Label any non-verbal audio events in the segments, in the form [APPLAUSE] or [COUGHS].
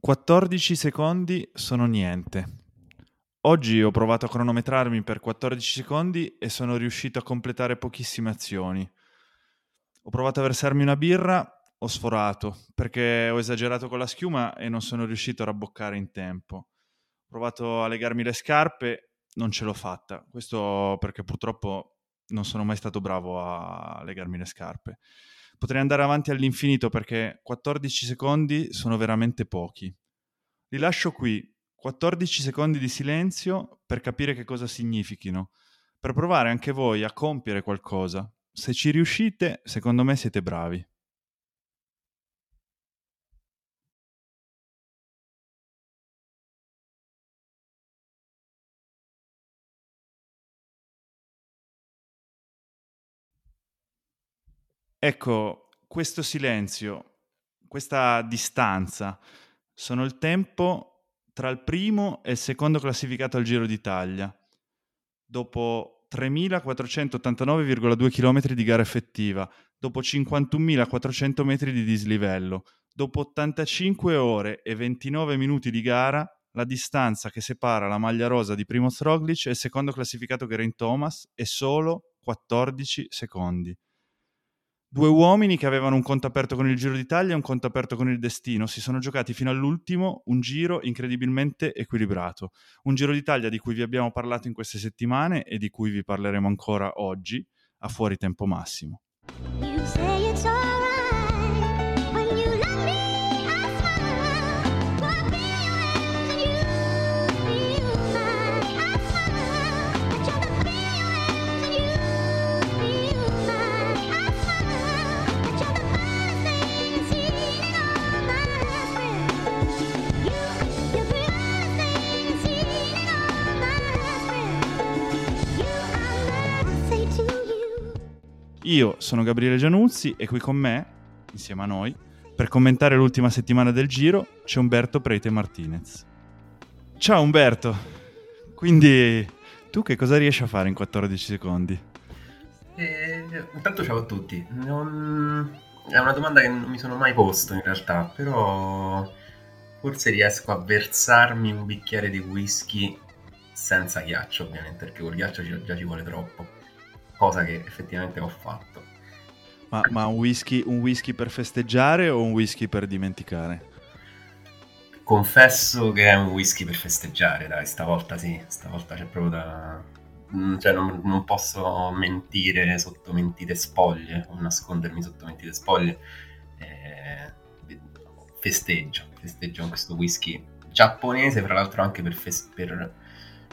14 secondi sono niente. Oggi ho provato a cronometrarmi per 14 secondi e sono riuscito a completare pochissime azioni. Ho provato a versarmi una birra, ho sforato perché ho esagerato con la schiuma e non sono riuscito a rabboccare in tempo. Ho provato a legarmi le scarpe, non ce l'ho fatta. Questo perché purtroppo non sono mai stato bravo a legarmi le scarpe. Potrei andare avanti all'infinito perché 14 secondi sono veramente pochi. Li lascio qui, 14 secondi di silenzio per capire che cosa significhino, per provare anche voi a compiere qualcosa. Se ci riuscite, secondo me siete bravi. Ecco, questo silenzio, questa distanza, sono il tempo tra il primo e il secondo classificato al Giro d'Italia. Dopo 3.489,2 km di gara effettiva, dopo 51.400 metri di dislivello, dopo 85 ore e 29 minuti di gara, la distanza che separa la maglia rosa di Primoz Roglic e il secondo classificato Geraint Thomas è solo 14 secondi. Due uomini che avevano un conto aperto con il Giro d'Italia e un conto aperto con il Destino si sono giocati fino all'ultimo un giro incredibilmente equilibrato. Un Giro d'Italia di cui vi abbiamo parlato in queste settimane e di cui vi parleremo ancora oggi a fuori tempo massimo. Io sono Gabriele Gianuzzi e qui con me, insieme a noi, per commentare l'ultima settimana del giro c'è Umberto Prete Martinez. Ciao Umberto, quindi tu che cosa riesci a fare in 14 secondi? Eh, intanto ciao a tutti, non... è una domanda che non mi sono mai posto in realtà, però forse riesco a versarmi un bicchiere di whisky senza ghiaccio ovviamente, perché col ghiaccio già ci vuole troppo cosa che effettivamente ho fatto. Ma, ma un, whisky, un whisky per festeggiare o un whisky per dimenticare? Confesso che è un whisky per festeggiare, dai, stavolta sì, stavolta c'è proprio da... Mm, cioè non, non posso mentire sotto mentite spoglie o nascondermi sotto mentite spoglie. Eh, festeggio, festeggio con questo whisky giapponese, fra l'altro anche per, fes- per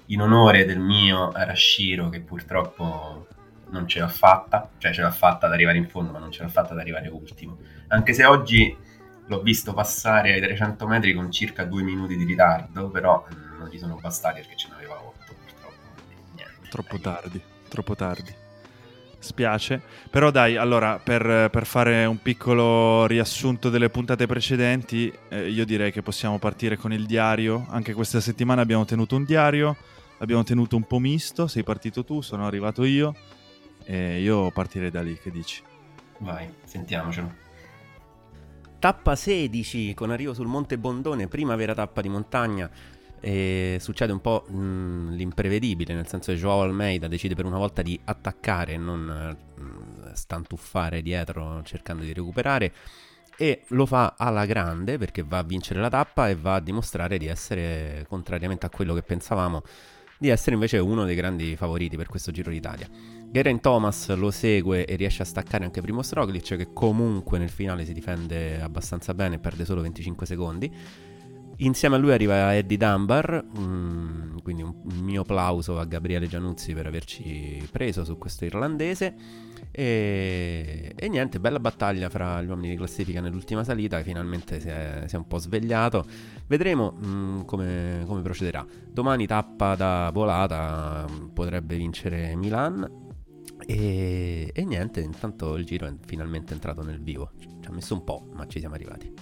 in onore del mio Arashiro che purtroppo non ce l'ha fatta, cioè ce l'ha fatta ad arrivare in fondo, ma non ce l'ha fatta ad arrivare ultimo. Anche se oggi l'ho visto passare ai 300 metri con circa due minuti di ritardo, però mm, non gli sono bastati perché ce n'aveva 8 purtroppo. Niente, troppo dai. tardi, troppo tardi. Spiace, però dai, allora per, per, fare un piccolo riassunto delle puntate precedenti, eh, io direi che possiamo partire con il diario. Anche questa settimana abbiamo tenuto un diario, abbiamo tenuto un po' misto, sei partito tu, sono arrivato io e io partirei da lì, che dici? Vai, sentiamocelo. Tappa 16 con arrivo sul Monte Bondone, prima vera tappa di montagna. E succede un po' mh, l'imprevedibile, nel senso che Joao Almeida decide per una volta di attaccare e non mh, stantuffare dietro cercando di recuperare e lo fa alla grande perché va a vincere la tappa e va a dimostrare di essere, contrariamente a quello che pensavamo, di essere invece uno dei grandi favoriti per questo Giro d'Italia. Geraint Thomas lo segue e riesce a staccare anche Primo Roglic che comunque nel finale si difende abbastanza bene e perde solo 25 secondi. Insieme a lui arriva Eddie Dunbar, mm, quindi un mio applauso a Gabriele Gianuzzi per averci preso su questo irlandese. E, e, niente, bella battaglia fra gli uomini di classifica nell'ultima salita finalmente si è, si è un po' svegliato. Vedremo mm, come, come, procederà. Domani tappa da volata, potrebbe vincere Milan. E, e niente, intanto il giro è finalmente entrato nel vivo. Ci ha messo un po', ma ci siamo arrivati.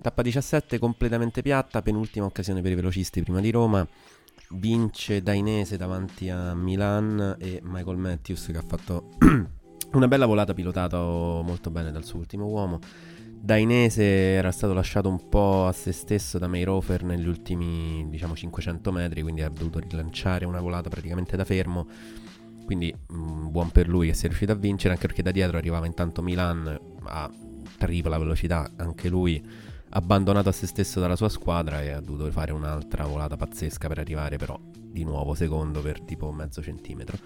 Tappa 17 completamente piatta, penultima occasione per i velocisti prima di Roma. Vince Dainese davanti a Milan e Michael Matthews che ha fatto [CLEARS THROAT] una bella volata pilotato molto bene dal suo ultimo uomo. Dainese era stato lasciato un po' a se stesso da Mayrofer negli ultimi, diciamo, 500 metri, quindi ha dovuto rilanciare una volata praticamente da fermo. Quindi mh, mm, buon per lui che si è riuscito a vincere, anche perché da dietro arrivava intanto Milan a tripla velocità, anche lui abbandonato a se stesso dalla sua squadra e ha dovuto fare un'altra volata pazzesca per arrivare però di nuovo secondo per tipo mezzo centimetro.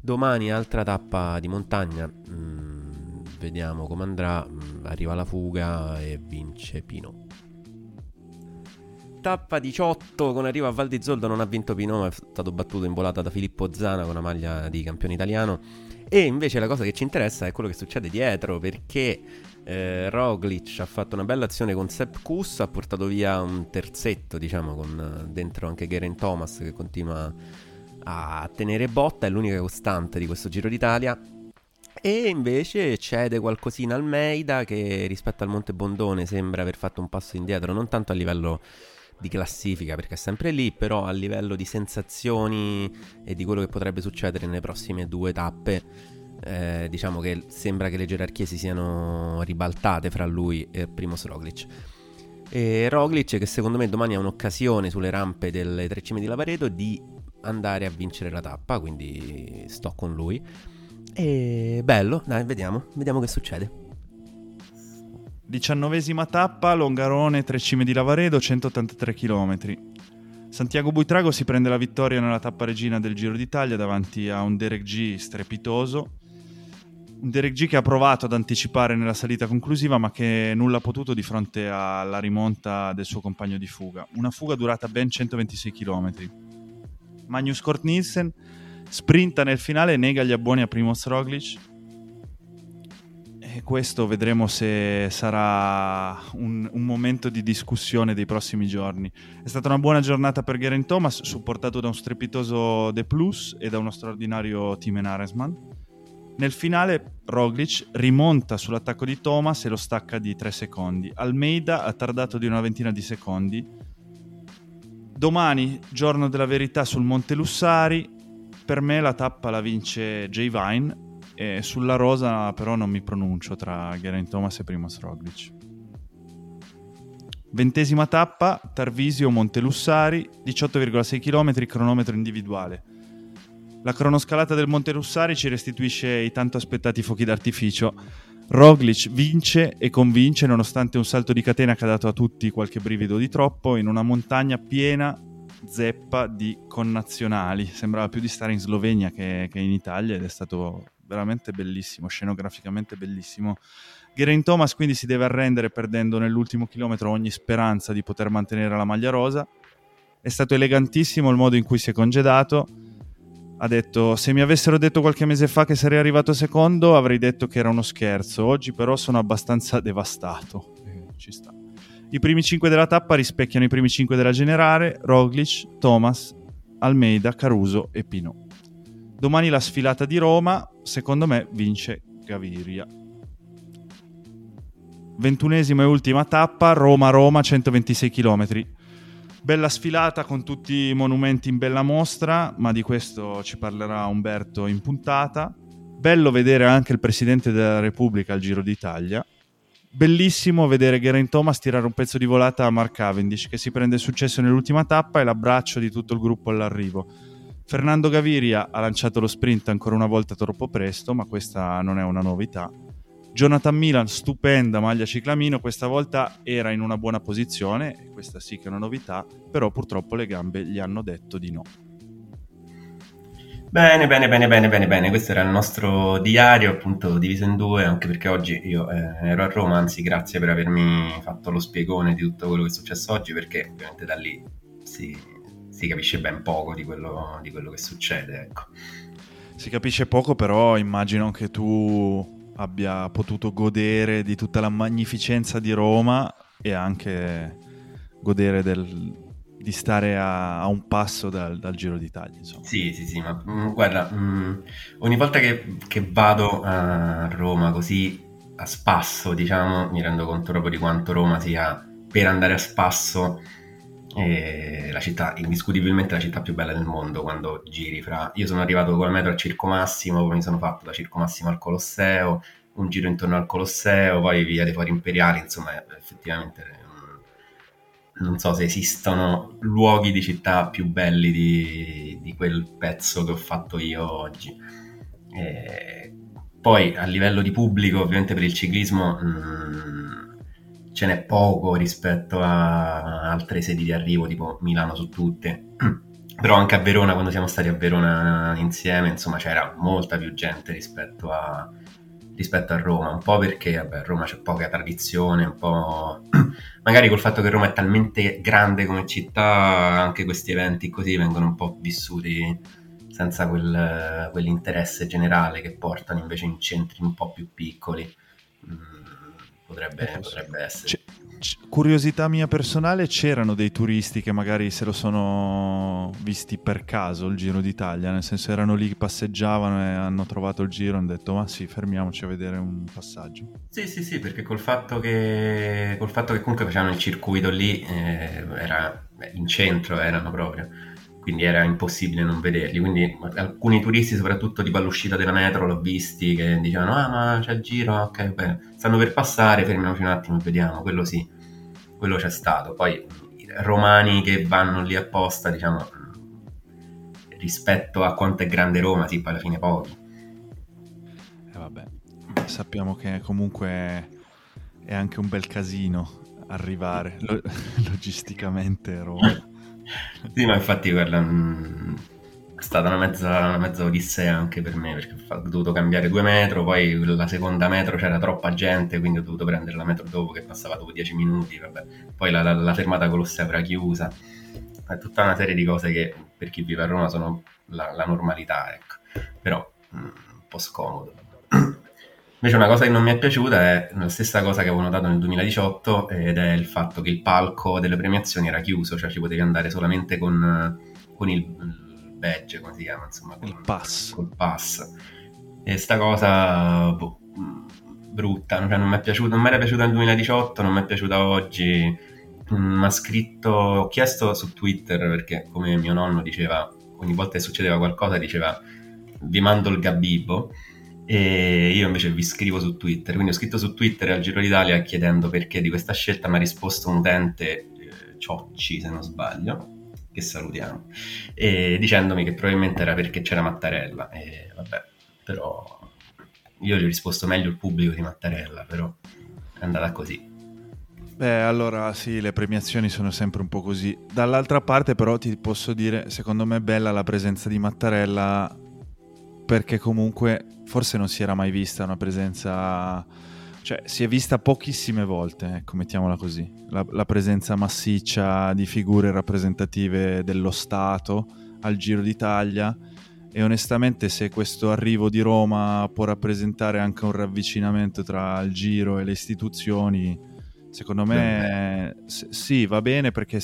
Domani altra tappa di montagna. Mm, vediamo come andrà. Mm, arriva la fuga e vince Pino. Tappa 18 con arrivo a Val di Zoldo non ha vinto Pino ma è stato battuto in volata da Filippo Zana con una maglia di campione italiano. E invece la cosa che ci interessa è quello che succede dietro perché eh, Roglic ha fatto una bella azione con Sepp Kuss ha portato via un terzetto diciamo con dentro anche Geraint Thomas che continua a tenere botta è l'unica costante di questo Giro d'Italia. E invece cede qualcosina Almeida che rispetto al Monte Bondone sembra aver fatto un passo indietro, non tanto a livello di classifica perché è sempre lì, però a livello di sensazioni e di quello che potrebbe succedere nelle prossime due tappe. Eh, diciamo che sembra che le gerarchie si siano ribaltate fra lui e Primoz Roglic. E Roglic che secondo me domani ha un'occasione sulle rampe delle tre cime di Lavaredo di andare a vincere la tappa, quindi sto con lui. E bello, dai, vediamo, vediamo che succede. Diciannovesima tappa, Longarone, tre cime di Lavaredo, 183 km. Santiago Buitrago si prende la vittoria nella tappa regina del Giro d'Italia davanti a un Derek G strepitoso. Un Derek G che ha provato ad anticipare nella salita conclusiva ma che nulla ha potuto di fronte alla rimonta del suo compagno di fuga. Una fuga durata ben 126 km. Magnus Kort Nielsen sprinta nel finale e nega gli abboni a Primoz Roglic. E questo vedremo se sarà un, un, momento di discussione dei prossimi giorni. È stata una buona giornata per Geraint Thomas, supportato da un strepitoso De Plus e da uno straordinario Tim Aresman. Nel finale Roglic rimonta sull'attacco di Thomas e lo stacca di 3 secondi. Almeida ha tardato di una ventina di secondi. Domani, giorno della verità sul Monte Lussari, per me la tappa la vince Jay Vine e sulla rosa però non mi pronuncio tra Geraint Thomas e Primoz Roglic. Ventesima tappa, Tarvisio Montelussari, 18,6 km, cronometro individuale. La cronoscalata del Montelussari ci restituisce i tanto aspettati fuochi d'artificio. Roglic vince e convince nonostante un salto di catena che ha dato a tutti qualche brivido di troppo in una montagna piena zeppa di connazionali. Sembrava più di stare in Slovenia che, che in Italia ed è stato veramente bellissimo, scenograficamente bellissimo. Geraint Thomas quindi si deve arrendere perdendo nell'ultimo chilometro ogni speranza di poter mantenere la maglia rosa. È stato elegantissimo il modo in cui si è congedato. Ha detto: Se mi avessero detto qualche mese fa che sarei arrivato secondo, avrei detto che era uno scherzo. Oggi, però, sono abbastanza devastato. Eh, ci sta. I primi 5 della tappa rispecchiano i primi 5 della generale, Roglic, Thomas, Almeida, Caruso e Pinot. Domani la sfilata di Roma, secondo me vince Gaviria. Ventunesima e ultima tappa, Roma-Roma, 126 km. Bella sfilata con tutti i monumenti in bella mostra, ma di questo ci parlerà Umberto in puntata. Bello vedere anche il Presidente della Repubblica al Giro d'Italia bellissimo vedere Geraint Thomas tirare un pezzo di volata a Mark Cavendish che si prende il successo nell'ultima tappa e l'abbraccio di tutto il gruppo all'arrivo. Fernando Gaviria ha lanciato lo sprint ancora una volta troppo presto, ma questa non è una novità. Jonathan Milan, stupenda maglia ciclamino, questa volta era in una buona posizione, questa sì che è una novità, però purtroppo le gambe gli hanno detto di no. Bene, bene, bene, bene, bene, bene. Questo era il nostro diario, appunto, diviso in due, anche perché oggi io eh, ero a Roma, anzi grazie per avermi fatto lo spiegone di tutto quello che è successo oggi, perché ovviamente da lì si, si capisce ben poco di quello, di quello che succede, ecco. Si capisce poco, però immagino che tu abbia potuto godere di tutta la magnificenza di Roma e anche godere del, di stare a, a un passo dal, dal, Giro d'Italia. Insomma. Sì, sì, sì, ma mh, mm, guarda, mh, mm, ogni volta che, che, vado a Roma così a spasso, diciamo, mi rendo conto proprio di quanto Roma sia per andare a spasso eh, la città, indiscutibilmente la città più bella del mondo quando giri fra... Io sono arrivato con la metro al Circo Massimo, poi mi sono fatto da Circo Massimo al Colosseo, un giro intorno al Colosseo, poi via dei Fori Imperiali, insomma effettivamente non so se esistono luoghi di città più belli di, di quel pezzo che ho fatto io oggi. E poi a livello di pubblico, ovviamente per il ciclismo mh, mm, ce n'è poco rispetto a altre sedi di arrivo, tipo Milano su tutte. [CLEARS THROAT] Però anche a Verona, quando siamo stati a Verona insieme, insomma c'era molta più gente rispetto a, rispetto a Roma, un po' perché vabbè, a Roma c'è poca tradizione, un po' [CLEARS THROAT] magari col fatto che Roma è talmente grande come città, anche questi eventi così vengono un po' vissuti senza quel, quell'interesse generale che portano invece in centri un po' più piccoli. Potrebbe, potrebbe essere. C- curiosità mia personale, c'erano dei turisti che magari se lo sono visti per caso il Giro d'Italia, nel senso erano lì che passeggiavano e hanno trovato il giro e hanno detto ma sì, fermiamoci a vedere un passaggio. Sì, sì, sì, perché col fatto che, col fatto che comunque facevano il circuito lì, eh, era in centro erano proprio quindi era impossibile non vederli. Quindi alcuni turisti, soprattutto tipo all'uscita della metro, l'ho visti che dicevano: Ah, ma c'è il giro, ok, bene, stanno per passare, fermiamoci un attimo e vediamo. Quello sì, quello c'è stato. Poi romani che vanno lì apposta, diciamo, rispetto a quanto è grande Roma, sì, poi alla fine pochi. E eh, vabbè, sappiamo che comunque è anche un bel casino arrivare [LAUGHS] logisticamente a Roma sì, ma infatti guarda, mh, è stata una mezza, una mezza, odissea anche per me, perché ho dovuto cambiare due metro, poi la seconda metro c'era troppa gente, quindi ho dovuto prendere la metro dopo che passava dopo dieci minuti, vabbè. poi la, la, la fermata Colosseo era chiusa, è tutta una serie di cose che per chi vive a Roma sono la, la normalità, ecco. però mh, un po' scomodo. [CLEARS THROAT] Invece una cosa che non mi è piaciuta è la stessa cosa che avevo notato nel 2018 ed è il fatto che il palco delle premiazioni era chiuso, cioè ci potevi andare solamente con, con il, badge, come si chiama, insomma, il pass. Col pass. E sta cosa boh, brutta, cioè non mi è piaciuta, non mi era piaciuta nel 2018, non mi è piaciuta oggi. Mm, mi ha scritto, ho chiesto su Twitter perché come mio nonno diceva, ogni volta che succedeva qualcosa diceva vi mando il gabibbo e io invece vi scrivo su Twitter, quindi ho scritto su Twitter al Giro d'Italia chiedendo perché di questa scelta, mi ha risposto un utente, eh, Ciocci se non sbaglio, che salutiamo, e dicendomi che probabilmente era perché c'era Mattarella, e vabbè, però io gli ho risposto meglio il pubblico di Mattarella, però è andata così. Beh, allora sì, le premiazioni sono sempre un po' così. Dall'altra parte però ti posso dire, secondo me è bella la presenza di Mattarella perché comunque forse non si era mai vista una presenza, cioè si è vista pochissime volte, ecco, mettiamola così, la, la presenza massiccia di figure rappresentative dello Stato al Giro d'Italia. E onestamente se questo arrivo di Roma può rappresentare anche un ravvicinamento tra il Giro e le istituzioni, secondo me sì, va bene perché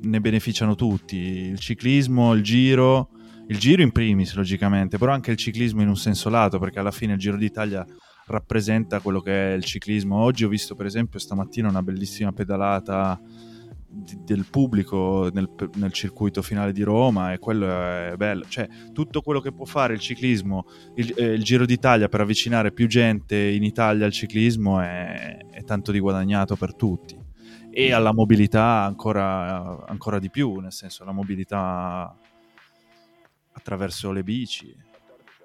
ne beneficiano tutti, il ciclismo, il Giro il giro in primis, logicamente, però anche il ciclismo in un senso lato, perché alla fine il Giro d'Italia rappresenta quello che è il ciclismo. Oggi ho visto, per esempio, stamattina una bellissima pedalata di, del pubblico nel, nel, circuito finale di Roma e quello è bello. Cioè, tutto quello che può fare il ciclismo, il, eh, il Giro d'Italia per avvicinare più gente in Italia al ciclismo è, è tanto di guadagnato per tutti. E alla mobilità ancora, ancora di più, nel senso la mobilità attraverso le bici.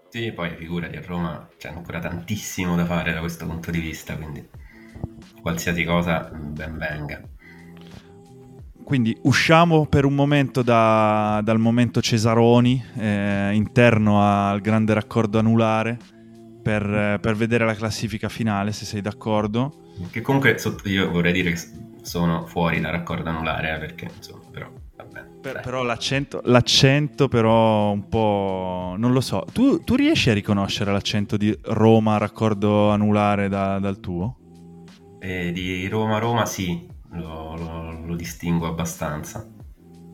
Sì, poi figurati a Roma c'è ancora tantissimo da fare da questo punto di vista, quindi qualsiasi cosa ben venga. Quindi usciamo per un momento da, dal momento Cesaroni, eh, interno al grande raccordo anulare, per, per, vedere la classifica finale, se sei d'accordo. Che comunque io vorrei dire che sono fuori dal raccordo anulare, eh, perché insomma, per, però l'accento, l'accento però un po'... non lo so. Tu, tu riesci a riconoscere l'accento di Roma, raccordo anulare da, dal tuo? Eh, di Roma-Roma sì, lo, lo, lo distingo abbastanza.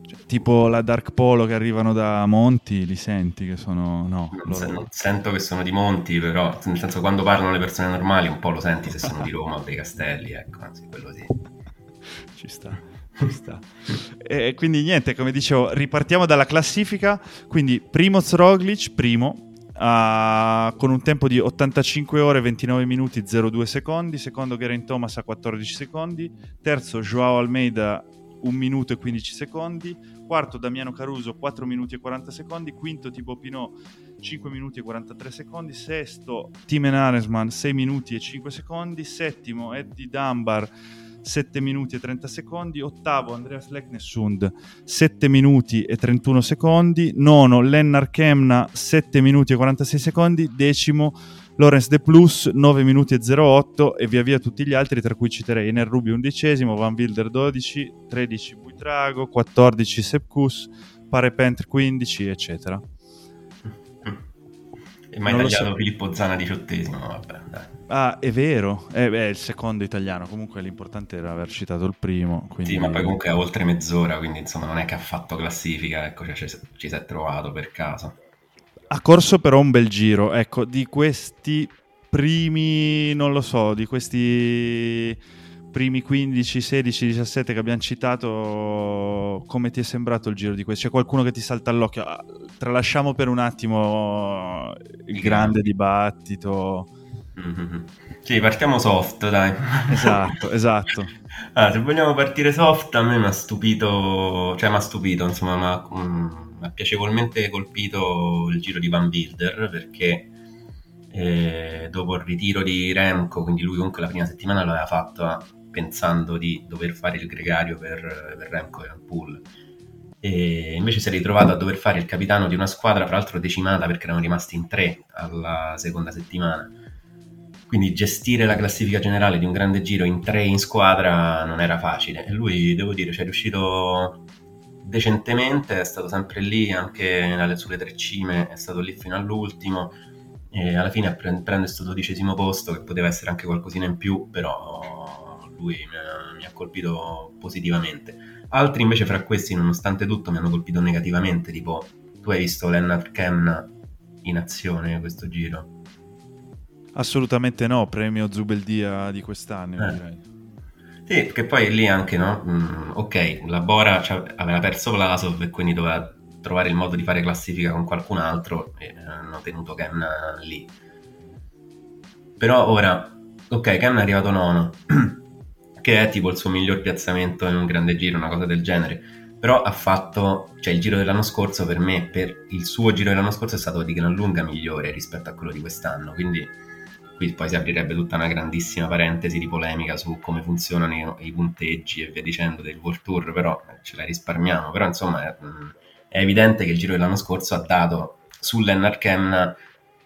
Cioè, tipo la Dark Polo che arrivano da Monti, li senti che sono... no. Non, se, non sento che sono di Monti, però nel senso quando parlano le persone normali un po' lo senti se sono di Roma o dei Castelli, ecco, anzi quello sì. [LAUGHS] Ci sta. [LAUGHS] e quindi niente, come dicevo, ripartiamo dalla classifica. Quindi primo Roglic, primo, a, con un tempo di 85 ore 29 minuti 02 secondi, secondo Geraint Thomas a 14 secondi, terzo Joao Almeida 1 minuto e 15 secondi, quarto Damiano Caruso 4 minuti e 40 secondi, quinto Thibaut Pinot 5 minuti e 43 secondi, sesto Timen Aresman 6 minuti e 5 secondi, settimo Eddie Dunbar 7 minuti e 30 secondi, ottavo Andreas Leknesund 7 minuti e 31 secondi, nono Lennar Kemna 7 minuti e 46 secondi, decimo Lorenz De Plus 9 minuti e 08 e via via tutti gli altri tra cui citerei Ener Rubi undicesimo, Van Wilder 12, 13 Buitrago, 14 Sepkus, Parepent 15 eccetera. E mai tagliato so. Filippo Zana diciottesimo, vabbè dai. Ah, è vero, è, è, il secondo italiano, comunque l'importante era aver citato il primo. Quindi... Sì, ma poi comunque a oltre mezz'ora, quindi insomma non è che ha fatto classifica, ecco, cioè, ci, ci si è trovato per caso. Ha corso però un bel giro, ecco, di questi primi, non lo so, di questi primi 15, 16, 17 che abbiamo citato, come ti è sembrato il giro di questo? C'è qualcuno che ti salta all'occhio? Ah, tralasciamo per un attimo il grande dibattito Mm-hmm. Sì, partiamo soft, dai. Esatto, esatto. Allora, [LAUGHS] se vogliamo partire soft, a me mi ha stupito, cioè mi ha stupito, insomma, mi ha piacevolmente colpito il giro di Van Wilder perché eh, dopo il ritiro di Remco, quindi lui comunque la prima settimana l'aveva fatto pensando di dover fare il gregario per, per Remco e Pool e invece si è ritrovato a dover fare il capitano di una squadra, tra l'altro decimata perché erano rimasti in tre alla seconda settimana quindi gestire la classifica generale di un grande giro in tre in squadra non era facile. E lui, devo dire, ci è riuscito decentemente, è stato sempre lì, anche sulle tre cime, è stato lì fino all'ultimo. E alla fine prende questo dodicesimo posto, che poteva essere anche qualcosina in più, però lui mi ha, mi ha colpito positivamente. Altri invece fra questi, nonostante tutto, mi hanno colpito negativamente, tipo tu hai visto Lennart Kemna in azione questo giro? Assolutamente no, premio Zubeldia di quest'anno, eh. direi. Sì, che poi lì anche, no? Mm, ok, la Bora aveva perso Vlasov e quindi doveva trovare il modo di fare classifica con qualcun altro e hanno tenuto Ken lì. Però ora, ok, Ken è arrivato nono, [CLEARS THROAT] che è tipo il suo miglior piazzamento in un grande giro, una cosa del genere. Però ha fatto, cioè il giro dell'anno scorso per me, per il suo giro dell'anno scorso è stato di gran lunga migliore rispetto a quello di quest'anno, quindi qui poi si aprirebbe tutta una grandissima parentesi di polemica su come funzionano i, i punteggi e via dicendo del World Tour, però ce la risparmiamo. Però insomma è, è evidente che il giro dell'anno scorso ha dato sull'Ennar Kemna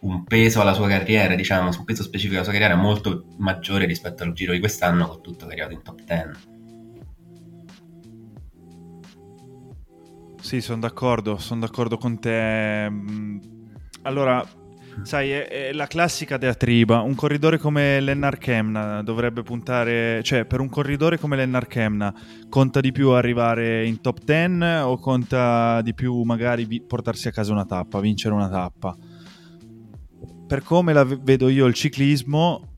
un peso alla sua carriera, diciamo, un peso specifico alla sua carriera molto maggiore rispetto al giro di quest'anno, con tutto che è arrivato in top 10. Sì, sono d'accordo, sono d'accordo con te. Allora, Sai, è, è, la classica diatriba. Un corridore come Lennar Kemna dovrebbe puntare, cioè per un corridore come Lennar Kemna conta di più arrivare in top 10 o conta di più magari vi- portarsi a casa una tappa, vincere una tappa? Per come la vedo io il ciclismo,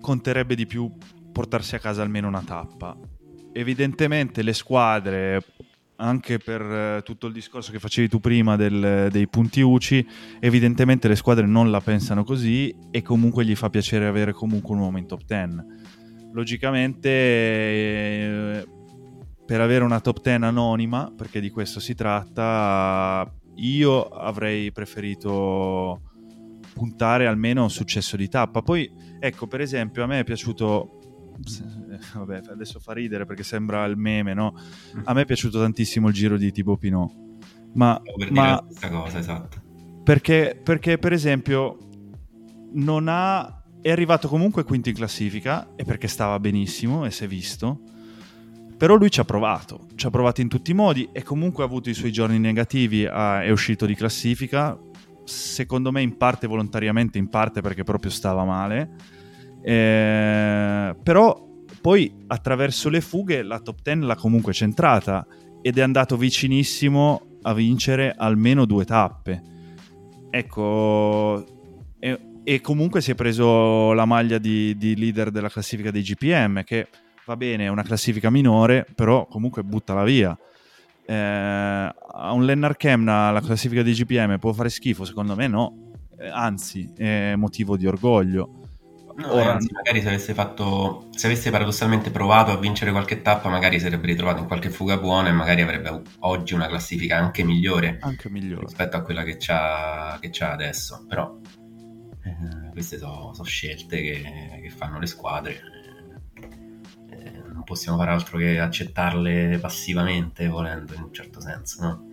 conterebbe di più portarsi a casa almeno una tappa. Evidentemente le squadre anche per eh, tutto il discorso che facevi tu prima del, dei punti UCI, evidentemente le squadre non la pensano così e comunque gli fa piacere avere comunque un uomo in top 10. Logicamente eh, per avere una top 10 anonima, perché di questo si tratta, io avrei preferito puntare almeno a un successo di tappa. Poi, ecco, per esempio, a me è piaciuto [LAUGHS] vabbè, adesso fa ridere perché sembra il meme, no? A me è piaciuto tantissimo il giro di Thibaut Pinot. Ma, per ma questa cosa, esatto. Perché, perché, per esempio, non ha... È arrivato comunque quinto in classifica e perché stava benissimo e si è visto. Però lui ci ha provato, ci ha provato in tutti i modi e comunque ha avuto i suoi giorni negativi, è uscito di classifica, secondo me in parte volontariamente, in parte perché proprio stava male eh, però poi attraverso le fughe la top 10 l'ha comunque centrata ed è andato vicinissimo a vincere almeno due tappe. Ecco, e, e comunque si è preso la maglia di, di, leader della classifica dei GPM, che va bene, è una classifica minore, però comunque buttala via. Eh, a un Lennart Kemna la classifica dei GPM può fare schifo? Secondo me no eh, anzi è motivo di orgoglio. No, Ora, anzi, magari se avesse fatto, se avesse paradossalmente provato a vincere qualche tappa, magari si sarebbe ritrovato in qualche fuga buona e magari avrebbe oggi una classifica anche migliore, anche migliore. rispetto a quella che c'ha, che c'ha adesso. Però eh, queste sono so scelte che, che, fanno le squadre. Eh, non possiamo fare altro che accettarle passivamente, volendo in un certo senso, no?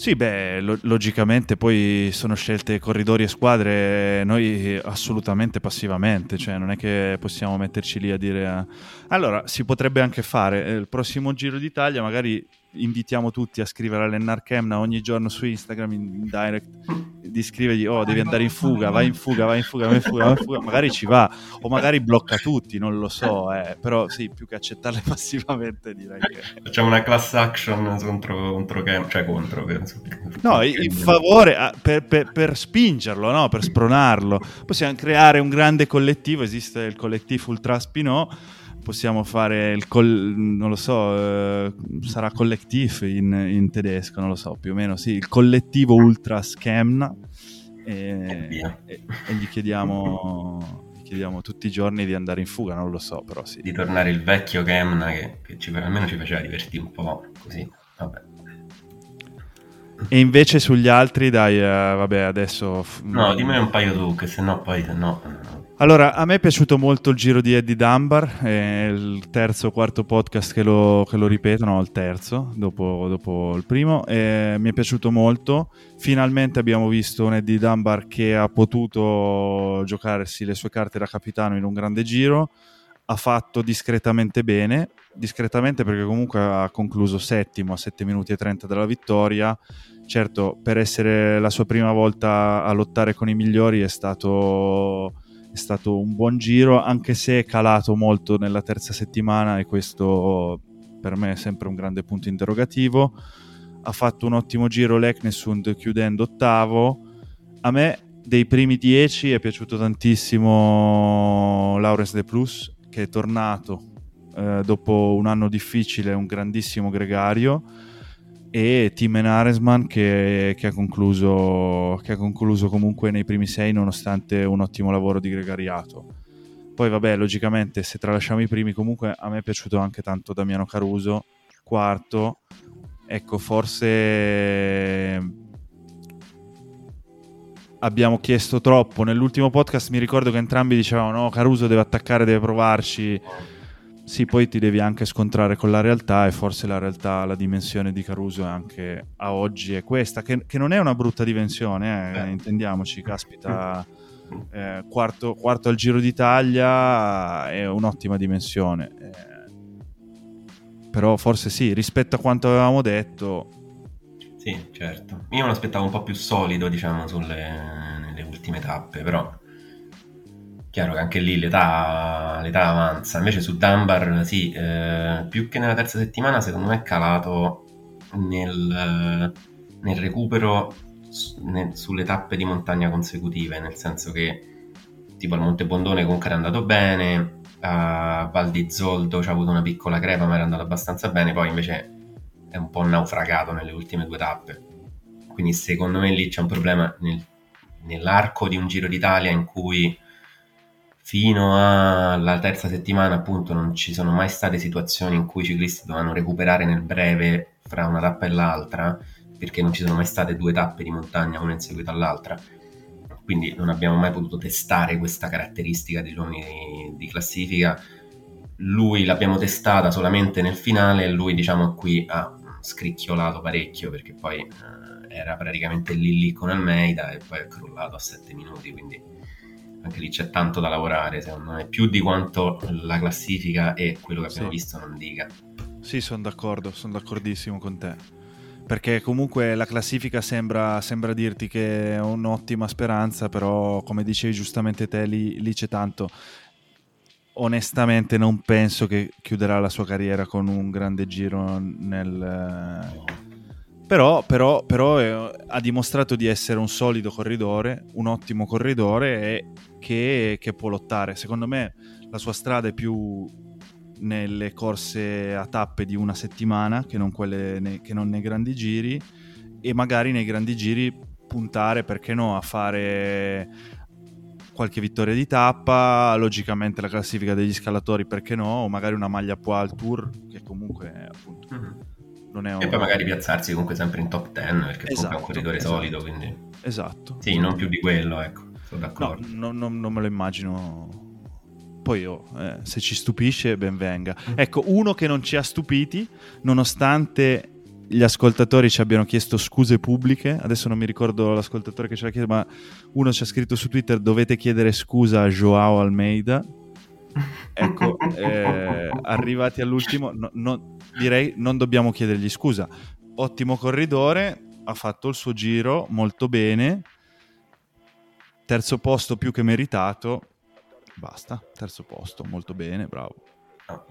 Sì, beh, lo- logicamente poi sono scelte corridori e squadre, noi assolutamente passivamente, cioè non è che possiamo metterci lì a dire... Eh, allora, si potrebbe anche fare, eh, il prossimo Giro d'Italia magari invitiamo tutti a scrivere all'Ennar Kemna ogni giorno su Instagram in direct di scrivergli oh devi andare in fuga vai in fuga vai in fuga vai in fuga, vai in fuga. magari ci va o magari blocca tutti non lo so eh. però sì più che accettarle [LAUGHS] passivamente direi che facciamo una class action contro, contro cioè contro penso. no in favore ah, per, per, per spingerlo no? per spronarlo possiamo creare un grande collettivo esiste il collettivo Ultra Spinot possiamo fare il col, non lo so, eh, sarà collectif in, in, tedesco, non lo so, più o meno sì, il collettivo Ultra Scamna e, e, e gli, chiediamo, gli chiediamo tutti i giorni di andare in fuga, non lo so, però sì. Di tornare il vecchio Kemna che, che ci, almeno ci faceva divertire un po' così, vabbè. E invece sugli altri, dai, uh, vabbè, adesso... No, dimmi un paio tu, che sennò poi... No, allora, a me è piaciuto molto il giro di Eddie Dunbar, è il terzo o quarto podcast che lo, che lo ripetono, il terzo, dopo, dopo il primo, mi è piaciuto molto. Finalmente abbiamo visto un Eddie Dunbar che ha potuto giocarsi le sue carte da capitano in un grande giro, ha fatto discretamente bene, discretamente perché comunque ha concluso settimo a 7 minuti e 30 dalla vittoria. Certo, per essere la sua prima volta a lottare con i migliori è stato è stato un buon giro, anche se è calato molto nella terza settimana e questo per me è sempre un grande punto interrogativo. Ha fatto un ottimo giro l'Eknesund chiudendo ottavo. A me dei primi dieci è piaciuto tantissimo Laurens De Plus, che è tornato eh, dopo un anno difficile, un grandissimo gregario e Tim Aresman che, che, che ha concluso comunque nei primi sei nonostante un ottimo lavoro di gregariato. Poi vabbè, logicamente se tralasciamo i primi comunque a me è piaciuto anche tanto Damiano Caruso, quarto. Ecco, forse abbiamo chiesto troppo. Nell'ultimo podcast mi ricordo che entrambi dicevano no, Caruso deve attaccare, deve provarci sì, poi ti devi anche scontrare con la realtà e forse la realtà, la dimensione di Caruso anche a oggi è questa, che, che non è una brutta dimensione, eh, intendiamoci, caspita, eh, quarto, quarto, al Giro d'Italia è un'ottima dimensione, eh, però forse sì, rispetto a quanto avevamo detto... Sì, certo. Io me lo aspettavo un po' più solido, diciamo, sulle, nelle ultime tappe, però chiaro che anche lì l'età, l'età avanza. Invece su Dunbar, sì, eh, più che nella terza settimana, secondo me è calato nel, nel recupero nel, sulle tappe di montagna consecutive, nel senso che tipo al Monte Bondone comunque era andato bene, a Val di Zoldo c'ha avuto una piccola crepa ma era andato abbastanza bene, poi invece è un po' naufragato nelle ultime due tappe. Quindi secondo me lì c'è un problema nel, nell'arco di un Giro d'Italia in cui fino alla terza settimana appunto non ci sono mai state situazioni in cui i ciclisti dovevano recuperare nel breve fra una tappa e l'altra perché non ci sono mai state due tappe di montagna una in seguito all'altra. Quindi non abbiamo mai potuto testare questa caratteristica degli uomini di classifica. Lui l'abbiamo testata solamente nel finale lui diciamo qui ha scricchiolato parecchio perché poi eh, era praticamente lì lì con Almeida e poi è crollato a 7 minuti quindi anche lì c'è tanto da lavorare, secondo me, più di quanto la classifica e quello che abbiamo sì. visto non dica. Sì, sono d'accordo, sono d'accordissimo con te. Perché comunque la classifica sembra, sembra dirti che è un'ottima speranza, però come dicevi giustamente te, lì, lì c'è tanto. Onestamente non penso che chiuderà la sua carriera con un grande giro nel... Però, però, però eh, ha dimostrato di essere un solido corridore, un ottimo corridore e che, che può lottare. Secondo me la sua strada è più nelle corse a tappe di una settimana che non, quelle ne, che non nei grandi giri e magari nei grandi giri puntare, perché no, a fare qualche vittoria di tappa, logicamente la classifica degli scalatori, perché no, o magari una maglia Poal Tour, che comunque appunto mm-hmm. non è un... E poi magari piazzarsi comunque sempre in top 10, perché esatto, è un corridore esatto. solido, quindi... Esatto. Sì, non più di quello, ecco, sono d'accordo. No, no, no, non me lo immagino poi oh, eh, se ci stupisce ben venga. Ecco, uno che non ci ha stupiti, nonostante gli ascoltatori ci abbiano chiesto scuse pubbliche, adesso non mi ricordo l'ascoltatore che ce l'ha chiesto, ma uno ci ha scritto su Twitter dovete chiedere scusa a Joao Almeida. Ecco, eh, arrivati all'ultimo, no, no, direi non dobbiamo chiedergli scusa. Ottimo corridore, ha fatto il suo giro molto bene, terzo posto più che meritato, basta, terzo posto, molto bene, bravo.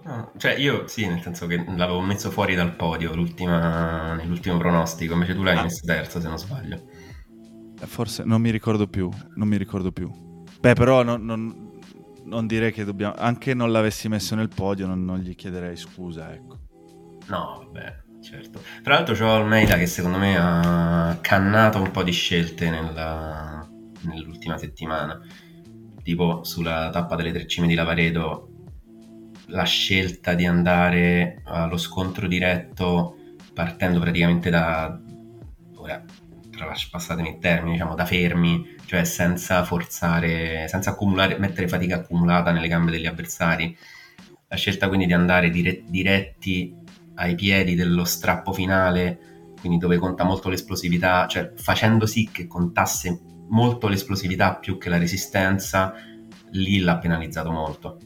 No, cioè io sì, nel senso che l'avevo messo fuori dal podio nell'ultimo pronostico, invece tu l'hai ah. messo terzo se non sbaglio. Eh, forse non mi ricordo più, non mi ricordo più. Beh, però non, non, non direi che dobbiamo... Anche non l'avessi messo nel podio non, non gli chiederei scusa, ecco. No, vabbè, certo. Tra l'altro c'ho Almeida che secondo me ha cannato un po' di scelte nella, nell'ultima settimana. Tipo sulla tappa delle tre cime di Lavaredo la scelta di andare allo scontro diretto partendo praticamente da ora passatemi il termine diciamo da fermi cioè senza forzare senza accumulare mettere fatica accumulata nelle gambe degli avversari la scelta quindi di andare dire, diretti ai piedi dello strappo finale quindi dove conta molto l'esplosività cioè facendo sì che contasse molto l'esplosività più che la resistenza lì l'ha penalizzato molto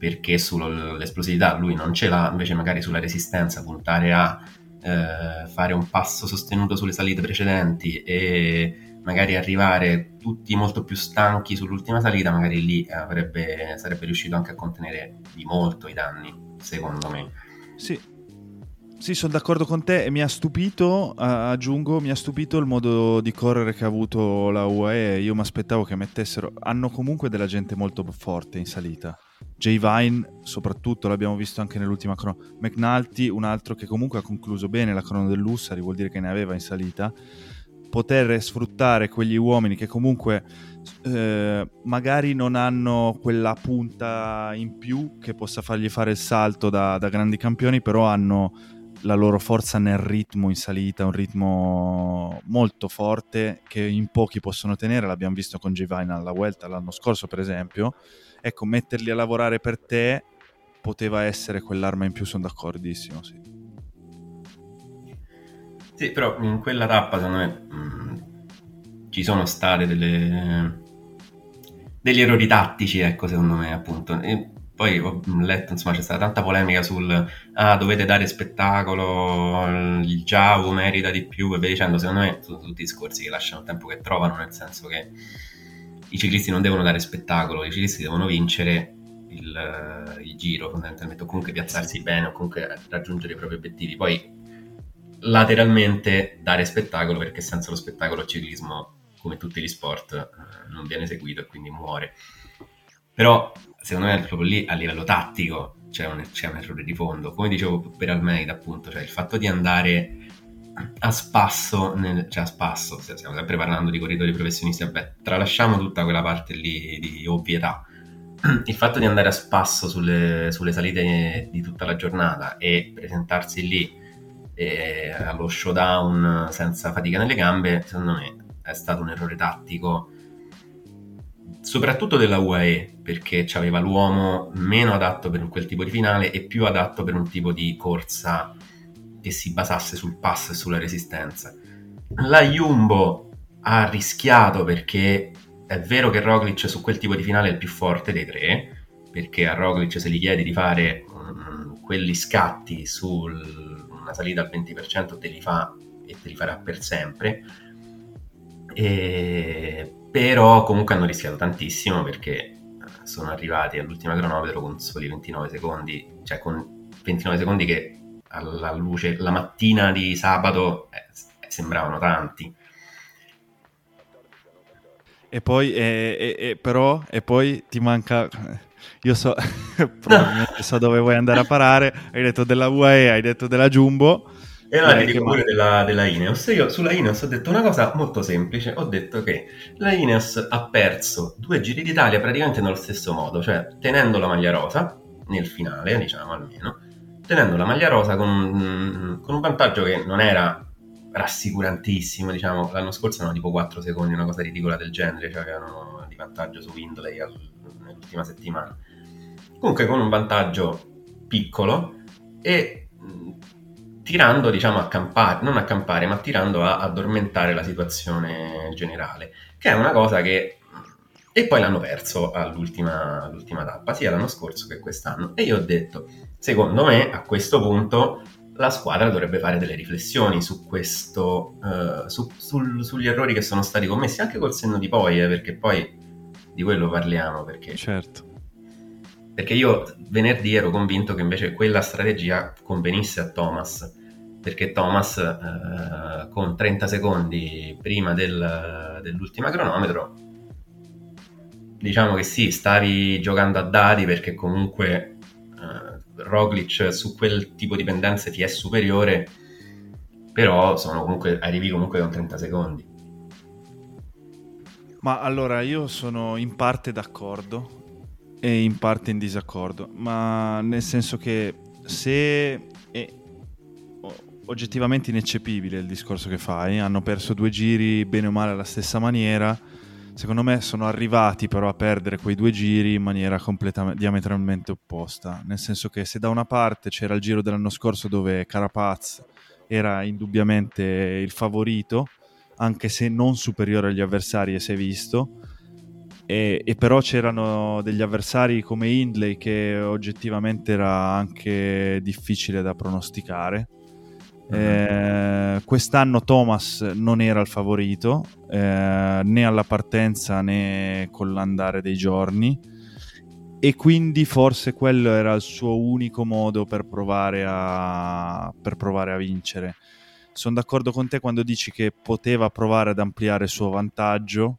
perché sull'esplosività lui non ce l'ha, invece magari sulla resistenza puntare a eh, fare un passo sostenuto sulle salite precedenti e magari arrivare tutti molto più stanchi sull'ultima salita, magari lì avrebbe, sarebbe riuscito anche a contenere di molto i danni, secondo me. Sì, sì, sono d'accordo con te e mi ha stupito, aggiungo, mi ha stupito il modo di correre che ha avuto la UAE. Io mi aspettavo che mettessero... Hanno comunque della gente molto forte in salita. Jay Vine, soprattutto, l'abbiamo visto anche nell'ultima crono. McNulty, un altro che comunque ha concluso bene la crono dell'Ussari, vuol dire che ne aveva in salita. Poter sfruttare quegli uomini che comunque eh, magari non hanno quella punta in più che possa fargli fare il salto da, da grandi campioni, però hanno la loro forza nel ritmo in salita, un ritmo molto forte che in pochi possono tenere, l'abbiamo visto con J. Vine alla Vuelta l'anno scorso per esempio, ecco, metterli a lavorare per te poteva essere quell'arma in più, sono d'accordissimo, sì. Sì, però in quella tappa, secondo me, mh, mm, ci sono state delle... degli errori tattici, ecco, secondo me, appunto. E poi ho letto, insomma, c'è stata tanta polemica sul ah, dovete dare spettacolo, il Javo merita di più e via dicendo. Secondo me sono tutti discorsi che lasciano il tempo che trovano, nel senso che i ciclisti non devono dare spettacolo, i ciclisti devono vincere il, il giro fondamentalmente, o comunque piazzarsi bene, o comunque raggiungere i propri obiettivi. Poi lateralmente dare spettacolo, perché senza lo spettacolo il ciclismo, come tutti gli sport, eh, non viene seguito e quindi muore. Però secondo me proprio lì a livello tattico c'è un, c'è un errore di fondo. Come dicevo per Almeida, appunto, cioè il fatto di andare a spasso, nel, cioè a spasso, stiamo sempre parlando di corridori professionisti, vabbè, tralasciamo tutta quella parte lì di ovvietà. Il fatto di andare a spasso sulle, sulle salite di tutta la giornata e presentarsi lì eh, allo showdown senza fatica nelle gambe, secondo me è stato un errore tattico, soprattutto della UAE, perché aveva l'uomo meno adatto per quel tipo di finale e più adatto per un tipo di corsa che si basasse sul pass e sulla resistenza. La Jumbo ha rischiato perché è vero che Roglic su quel tipo di finale è il più forte dei tre, perché a Roglic se gli chiedi di fare um, quelli scatti su una salita al 20% te li fa e te li farà per sempre. E... Però comunque hanno rischiato tantissimo perché eh, sono arrivati all'ultima cronometro con soli 29 secondi, cioè con 29 secondi che alla luce la mattina di sabato eh, sembravano tanti. E poi, eh, eh, però, e poi ti manca. [LAUGHS] Io so, [LAUGHS] probabilmente so dove vuoi andare a parare. Hai detto della UAE, hai detto della Jumbo. E allora ti dico pure della, della, Ineos. Io sulla Ineos ho detto una cosa molto semplice. Ho detto che la Ineos ha perso due giri d'Italia praticamente nello stesso modo, cioè tenendo la maglia rosa nel finale, diciamo almeno, tenendo la maglia rosa con un, con un vantaggio che non era rassicurantissimo, diciamo, l'anno scorso erano tipo 4 secondi, una cosa ridicola del genere, cioè avevano di vantaggio su Windley nell'ultima settimana. Comunque con un vantaggio piccolo e tirando diciamo a campare, non a campare, ma tirando a addormentare la situazione generale, che è una cosa che... E poi l'hanno perso all'ultima, all'ultima tappa, sia l'anno scorso che quest'anno. E io ho detto, secondo me a questo punto la squadra dovrebbe fare delle riflessioni su questo, uh, su, sul, sugli errori che sono stati commessi, anche col senno di poi, eh, perché poi di quello parliamo. Perché... Certo perché io venerdì ero convinto che invece quella strategia convenisse a Thomas, perché Thomas eh, con 30 secondi prima del, dell'ultima cronometro, diciamo che sì, stavi giocando a dati perché comunque eh, Roglic su quel tipo di pendenze ti è superiore, però comunque, arrivi comunque con 30 secondi. Ma allora io sono in parte d'accordo e in parte in disaccordo, ma nel senso che se è oggettivamente ineccepibile il discorso che fai, hanno perso due giri bene o male alla stessa maniera, secondo me sono arrivati però a perdere quei due giri in maniera completamente diametralmente opposta, nel senso che se da una parte c'era il giro dell'anno scorso dove Carapaz era indubbiamente il favorito, anche se non superiore agli avversari e si è visto, e, e, però c'erano degli avversari come Hindley che oggettivamente era anche difficile da pronosticare. Mm-hmm. Eh, quest'anno Thomas non era il favorito eh, né alla partenza né con l'andare dei giorni e quindi forse quello era il suo unico modo per provare a, per provare a vincere. Sono d'accordo con te quando dici che poteva provare ad ampliare il suo vantaggio,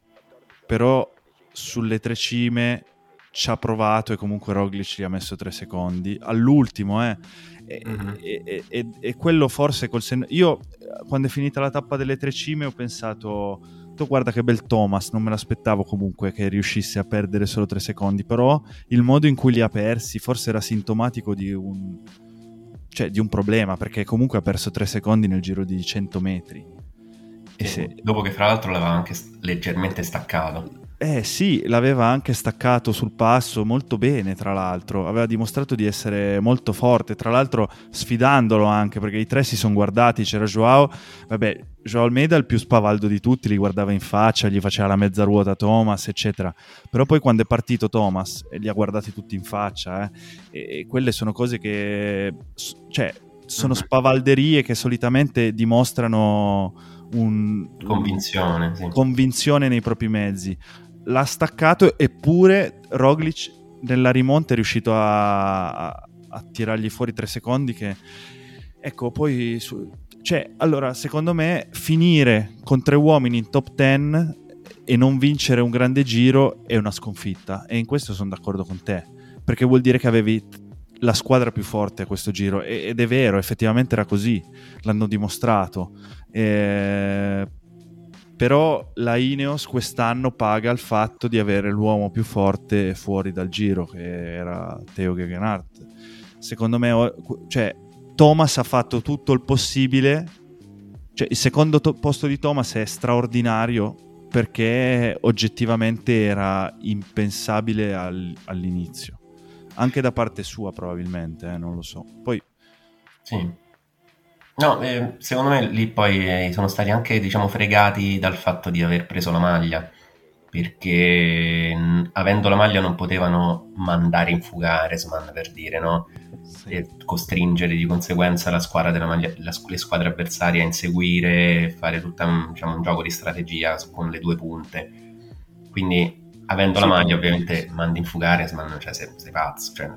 però sulle tre cime ci ha provato e comunque Roglic gli ha messo tre secondi all'ultimo eh. e, uh-huh. e, e, e, quello forse col senno io quando è finita la tappa delle tre cime ho pensato tu guarda che bel Thomas non me l'aspettavo comunque che riuscisse a perdere solo tre secondi però il modo in cui li ha persi forse era sintomatico di un cioè di un problema perché comunque ha perso tre secondi nel giro di 100 metri e se... dopo che fra l'altro l'aveva anche leggermente staccato eh sì, l'aveva anche staccato sul passo molto bene, tra l'altro. Aveva dimostrato di essere molto forte, tra l'altro sfidandolo anche, perché i tre si sono guardati, c'era Joao, vabbè, Joao Almeida il più spavaldo di tutti, li guardava in faccia, gli faceva la mezza ruota Thomas, eccetera. Però poi quando è partito Thomas, e li ha guardati tutti in faccia, eh, e, e quelle sono cose che... cioè, sono mm-hmm. spavalderie che solitamente dimostrano un, convinzione, sì. convinzione nei propri mezzi l'ha staccato eppure Roglic nella rimonta è riuscito a, a, a tirargli fuori tre secondi che ecco poi su, cioè allora secondo me finire con tre uomini in top 10 e non vincere un grande giro è una sconfitta. E in questo sono d'accordo con te perché vuol dire che avevi la squadra più forte a questo giro. Ed è vero effettivamente era così l'hanno dimostrato. Eh, però la Ineos quest'anno paga il fatto di avere l'uomo più forte fuori dal giro, che era Theo Gegenhardt. Secondo me, cioè, Thomas ha fatto tutto il possibile. Cioè, il secondo to- posto di Thomas è straordinario perché oggettivamente era impensabile al- all'inizio. Anche da parte sua, probabilmente, eh, non lo so. Poi... Sì. No, eh, secondo me lì poi eh, sono stati anche, diciamo, fregati dal fatto di aver preso la maglia, perché mh, avendo la maglia non potevano mandare in fugare, insomma, per dire, no? E costringere di conseguenza la squadra della maglia, la, le squadre avversarie a inseguire, fare tutto un, diciamo, un gioco di strategia con le due punte. Quindi, avendo sì, la maglia, ovviamente mandi in fugare, insomma, cioè, sei, sei pazzo, cioè,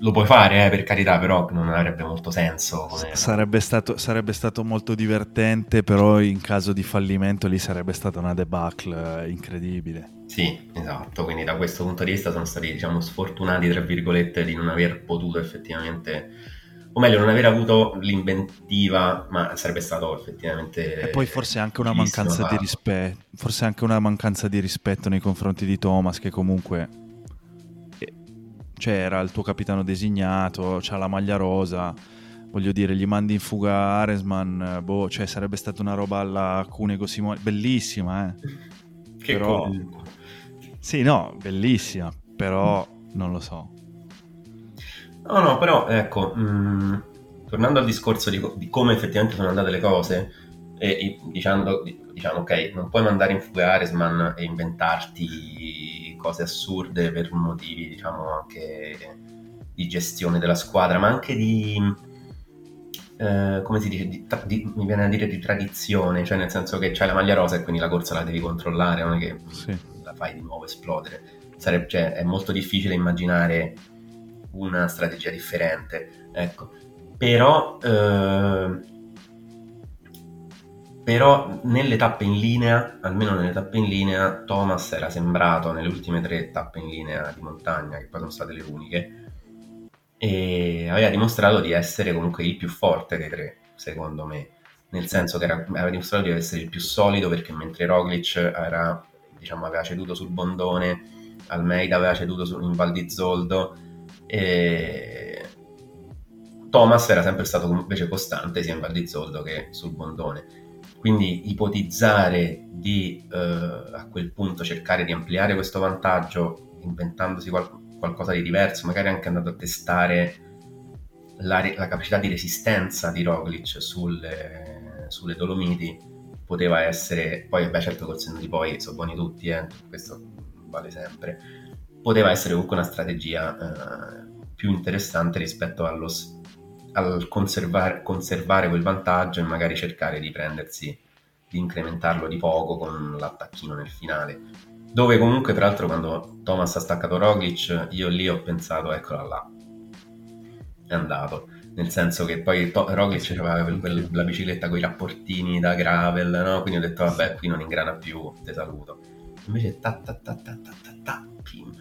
lo puoi fare, eh, per carità, però non avrebbe molto senso. Come... Sarebbe, stato, sarebbe, stato, molto divertente, però in caso di fallimento lì sarebbe stata una debacle eh, incredibile. Sì, esatto, quindi da questo punto di vista sono stati, diciamo, sfortunati, tra virgolette, di non aver potuto effettivamente o meglio non aver avuto l'inventiva, ma sarebbe stato effettivamente... E poi forse anche una mancanza di rispetto, forse anche una mancanza di rispetto nei confronti di Thomas che comunque cioè era il tuo capitano designato, c'ha la maglia rosa, voglio dire, gli mandi in fuga Aresman, boh, cioè sarebbe stata una roba alla Cunego Simone, bellissima, eh. Che però... Sì, no, bellissima, però non lo so. No, no, però ecco, mh, tornando al discorso di, di, come effettivamente sono andate le cose, e, dicendo, diciamo, ok, non puoi mandare in fuga Aresman e inventarti cose assurde per motivi, diciamo, anche di gestione della squadra, ma anche di, eh, come si dice, di, di, mi viene a dire di tradizione, cioè nel senso che c'hai la maglia rosa e quindi la corsa la devi controllare, non è che sì. la fai di nuovo esplodere. Sarebbe, cioè, è molto difficile immaginare una strategia differente. Ecco. Però, eh, però nelle tappe in linea, almeno nelle tappe in linea, Thomas era sembrato nelle ultime tre tappe in linea di montagna, che poi sono state le uniche, e aveva dimostrato di essere comunque il più forte dei tre, secondo me. Nel senso che era, aveva dimostrato di essere il più solido perché mentre Roglic era, diciamo, aveva ceduto sul Bondone, Almeida aveva ceduto su, in Val di Zoldo, e Thomas era sempre stato invece costante sia in Val di Zoldo che sul Bondone. Quindi ipotizzare di eh, a quel punto cercare di ampliare questo vantaggio inventandosi qual- qualcosa di diverso, magari anche andando a testare la, re- la capacità di resistenza di Roglic sulle, sulle, Dolomiti, poteva essere, poi beh certo col senno di poi sono buoni tutti, eh, questo vale sempre, poteva essere comunque una strategia eh, più interessante rispetto allo, al conservare, conservare, quel vantaggio e magari cercare di prendersi, di incrementarlo di poco con l'attacchino nel finale. Dove comunque, tra l'altro, quando Thomas ha staccato Roglic, io lì ho pensato, eccola là, è andato. Nel senso che poi to- Roglic aveva quel, quel, la bicicletta con i rapportini da gravel, no? Quindi ho detto, vabbè, qui non ingrana più, te saluto. Invece, ta ta ta ta ta ta, ta pim,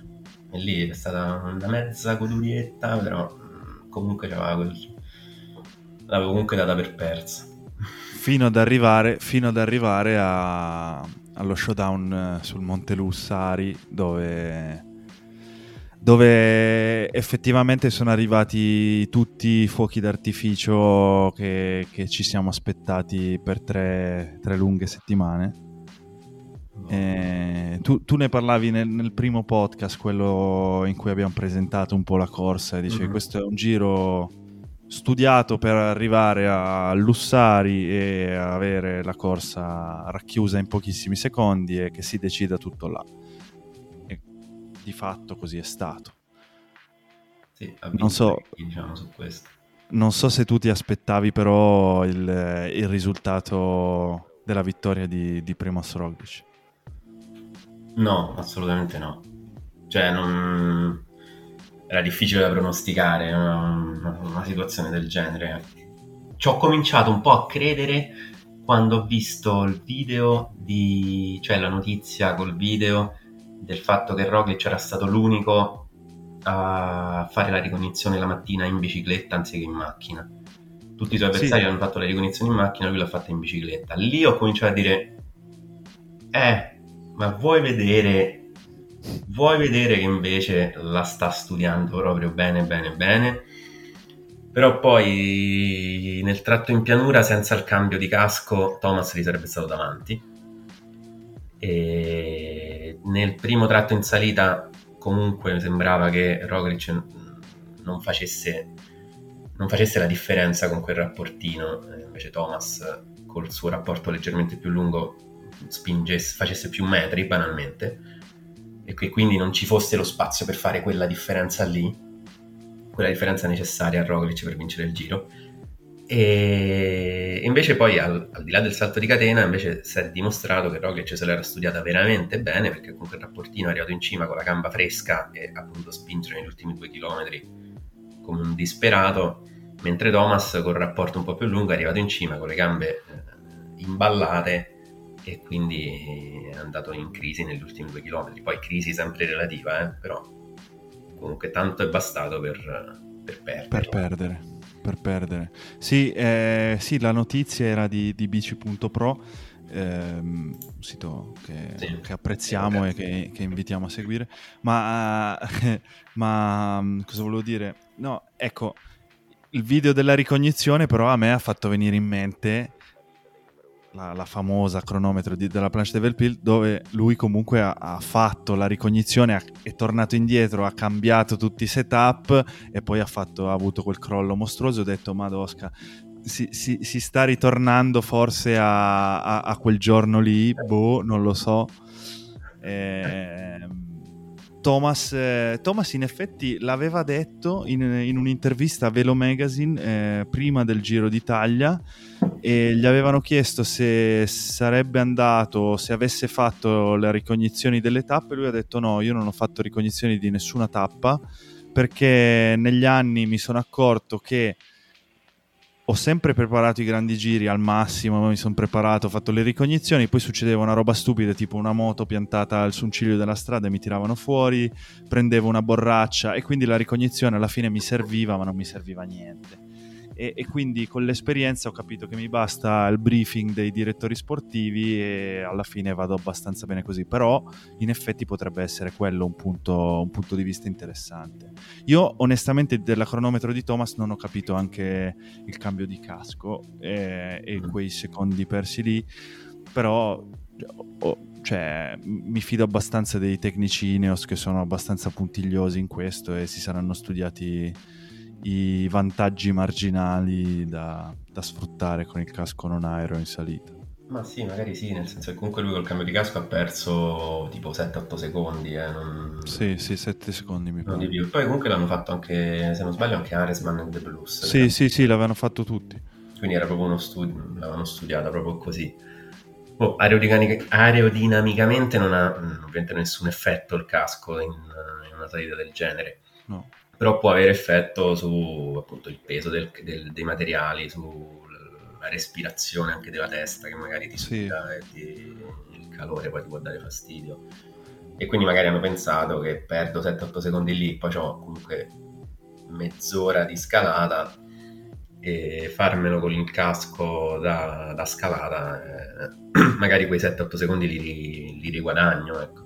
e lì è stata una mezza godurietta, però mm, comunque quel... l'avevo comunque data per persa. Fino ad arrivare, fino ad arrivare a, allo showdown eh, sul Monte Lussari, dove, dove effettivamente sono arrivati tutti i fuochi d'artificio che, che ci siamo aspettati per tre, tre lunghe settimane eh, tu, tu, ne parlavi nel, nel, primo podcast, quello in cui abbiamo presentato un po' la corsa, e dicevi mm-hmm. questo è un giro studiato per arrivare a Lussari e avere la corsa racchiusa in pochissimi secondi e che si decida tutto là. E di fatto così è stato. Sì, non so, diciamo, su questo. Non so se tu ti aspettavi però il, il risultato della vittoria di, di Primoz Roglic. No, assolutamente no. Cioè, non... era difficile da pronosticare una, una situazione del genere. Ci ho cominciato un po' a credere quando ho visto il video di... cioè la notizia col video del fatto che Roglic era stato l'unico a fare la ricognizione la mattina in bicicletta anziché in macchina. Tutti i suoi avversari sì. hanno fatto la ricognizione in macchina, lui l'ha fatta in bicicletta. Lì ho cominciato a dire, eh, ma vuoi vedere, vuoi vedere che invece la sta studiando proprio bene, bene, bene? Però poi nel tratto in pianura, senza il cambio di casco, Thomas gli sarebbe stato davanti. E nel primo tratto in salita, comunque sembrava che Roglic non facesse, non facesse la differenza con quel rapportino. Invece Thomas, col suo rapporto leggermente più lungo, spingesse, facesse più metri banalmente e che quindi non ci fosse lo spazio per fare quella differenza lì, quella differenza necessaria a Roglic per vincere il giro. E invece poi al, al, di là del salto di catena invece si è dimostrato che Roglic se l'era studiata veramente bene perché comunque il rapportino è arrivato in cima con la gamba fresca e ha potuto spingere negli ultimi due chilometri come un disperato mentre Thomas col rapporto un po' più lungo è arrivato in cima con le gambe eh, imballate e quindi è andato in crisi negli ultimi due chilometri. Poi crisi sempre relativa, eh? però comunque tanto è bastato per, per perdere. Per perdere, per per perdere. Sì, eh, sì, la notizia era di, di bici.pro, ehm, un sito che, sì. che apprezziamo e che, che, invitiamo a seguire. Ma, [LAUGHS] ma cosa volevo dire? No, ecco, il video della ricognizione però a me ha fatto venire in mente la, la famosa cronometro di, della planche de Velpil dove lui comunque ha, ha fatto la ricognizione, ha, è tornato indietro, ha cambiato tutti i setup e poi ha, fatto, ha avuto quel crollo mostruoso. Ho detto, Madosca, si, si, si, sta ritornando forse a, a, a, quel giorno lì, boh, non lo so. Eh, Thomas, Thomas, in effetti l'aveva detto in, in un'intervista a Velo Magazine eh, prima del Giro d'Italia e gli avevano chiesto se sarebbe andato, se avesse fatto le ricognizioni delle tappe. Lui ha detto no, io non ho fatto ricognizioni di nessuna tappa perché negli anni mi sono accorto che ho sempre preparato i grandi giri al massimo, mi sono preparato, ho fatto le ricognizioni, poi succedeva una roba stupida, tipo una moto piantata al sunciglio della strada e mi tiravano fuori, prendevo una borraccia e quindi la ricognizione alla fine mi serviva, ma non mi serviva niente e, e, quindi con l'esperienza ho capito che mi basta il briefing dei direttori sportivi e alla fine vado abbastanza bene così, però in effetti potrebbe essere quello un punto, un punto di vista interessante. Io onestamente della cronometro di Thomas non ho capito anche il cambio di casco e, e mm. quei secondi persi lì, però... Oh, cioè, mi fido abbastanza dei tecnici Ineos che sono abbastanza puntigliosi in questo e si saranno studiati i vantaggi marginali da, da, sfruttare con il casco non aereo in salita. Ma sì, magari sì, nel senso che comunque lui col cambio di casco ha perso tipo 7-8 secondi. Eh, non... Sì, sì, 7 secondi mi pare. Poi comunque l'hanno fatto anche, se non sbaglio, anche Aresman e The Blues. Sì, sì, sì, l'avevano fatto tutti. Quindi era proprio uno studio, l'avevano studiata proprio così. Oh, aerodinamic- aerodinamicamente non ha ovviamente nessun effetto il casco in, in una salita del genere. No però può avere effetto su appunto il peso del, del, dei materiali, sulla respirazione anche della testa che magari ti sì. e ti, il calore poi ti può dare fastidio. E quindi magari hanno pensato che perdo 7-8 secondi lì, poi ho comunque mezz'ora di scalata e farmelo con il casco da, da scalata, eh, [CLEARS THROAT] magari quei 7-8 secondi li, li riguadagno. Ecco.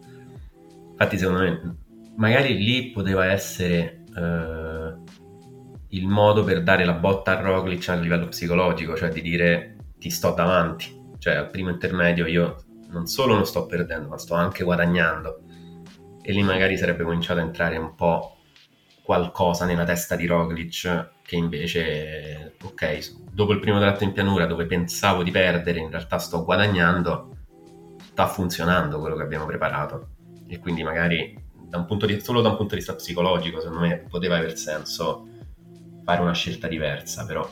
Infatti secondo me magari lì poteva essere eh, il modo per dare la botta a Roglic a livello psicologico, cioè di dire ti sto davanti, cioè al primo intermedio io non solo non sto perdendo, ma sto anche guadagnando. E lì magari sarebbe cominciato a entrare un po' qualcosa nella testa di Roglic che invece, ok, dopo il primo tratto in pianura dove pensavo di perdere, in realtà sto guadagnando, sta funzionando quello che abbiamo preparato. E quindi magari da di, solo da un punto di vista psicologico, secondo me poteva aver senso fare una scelta diversa, però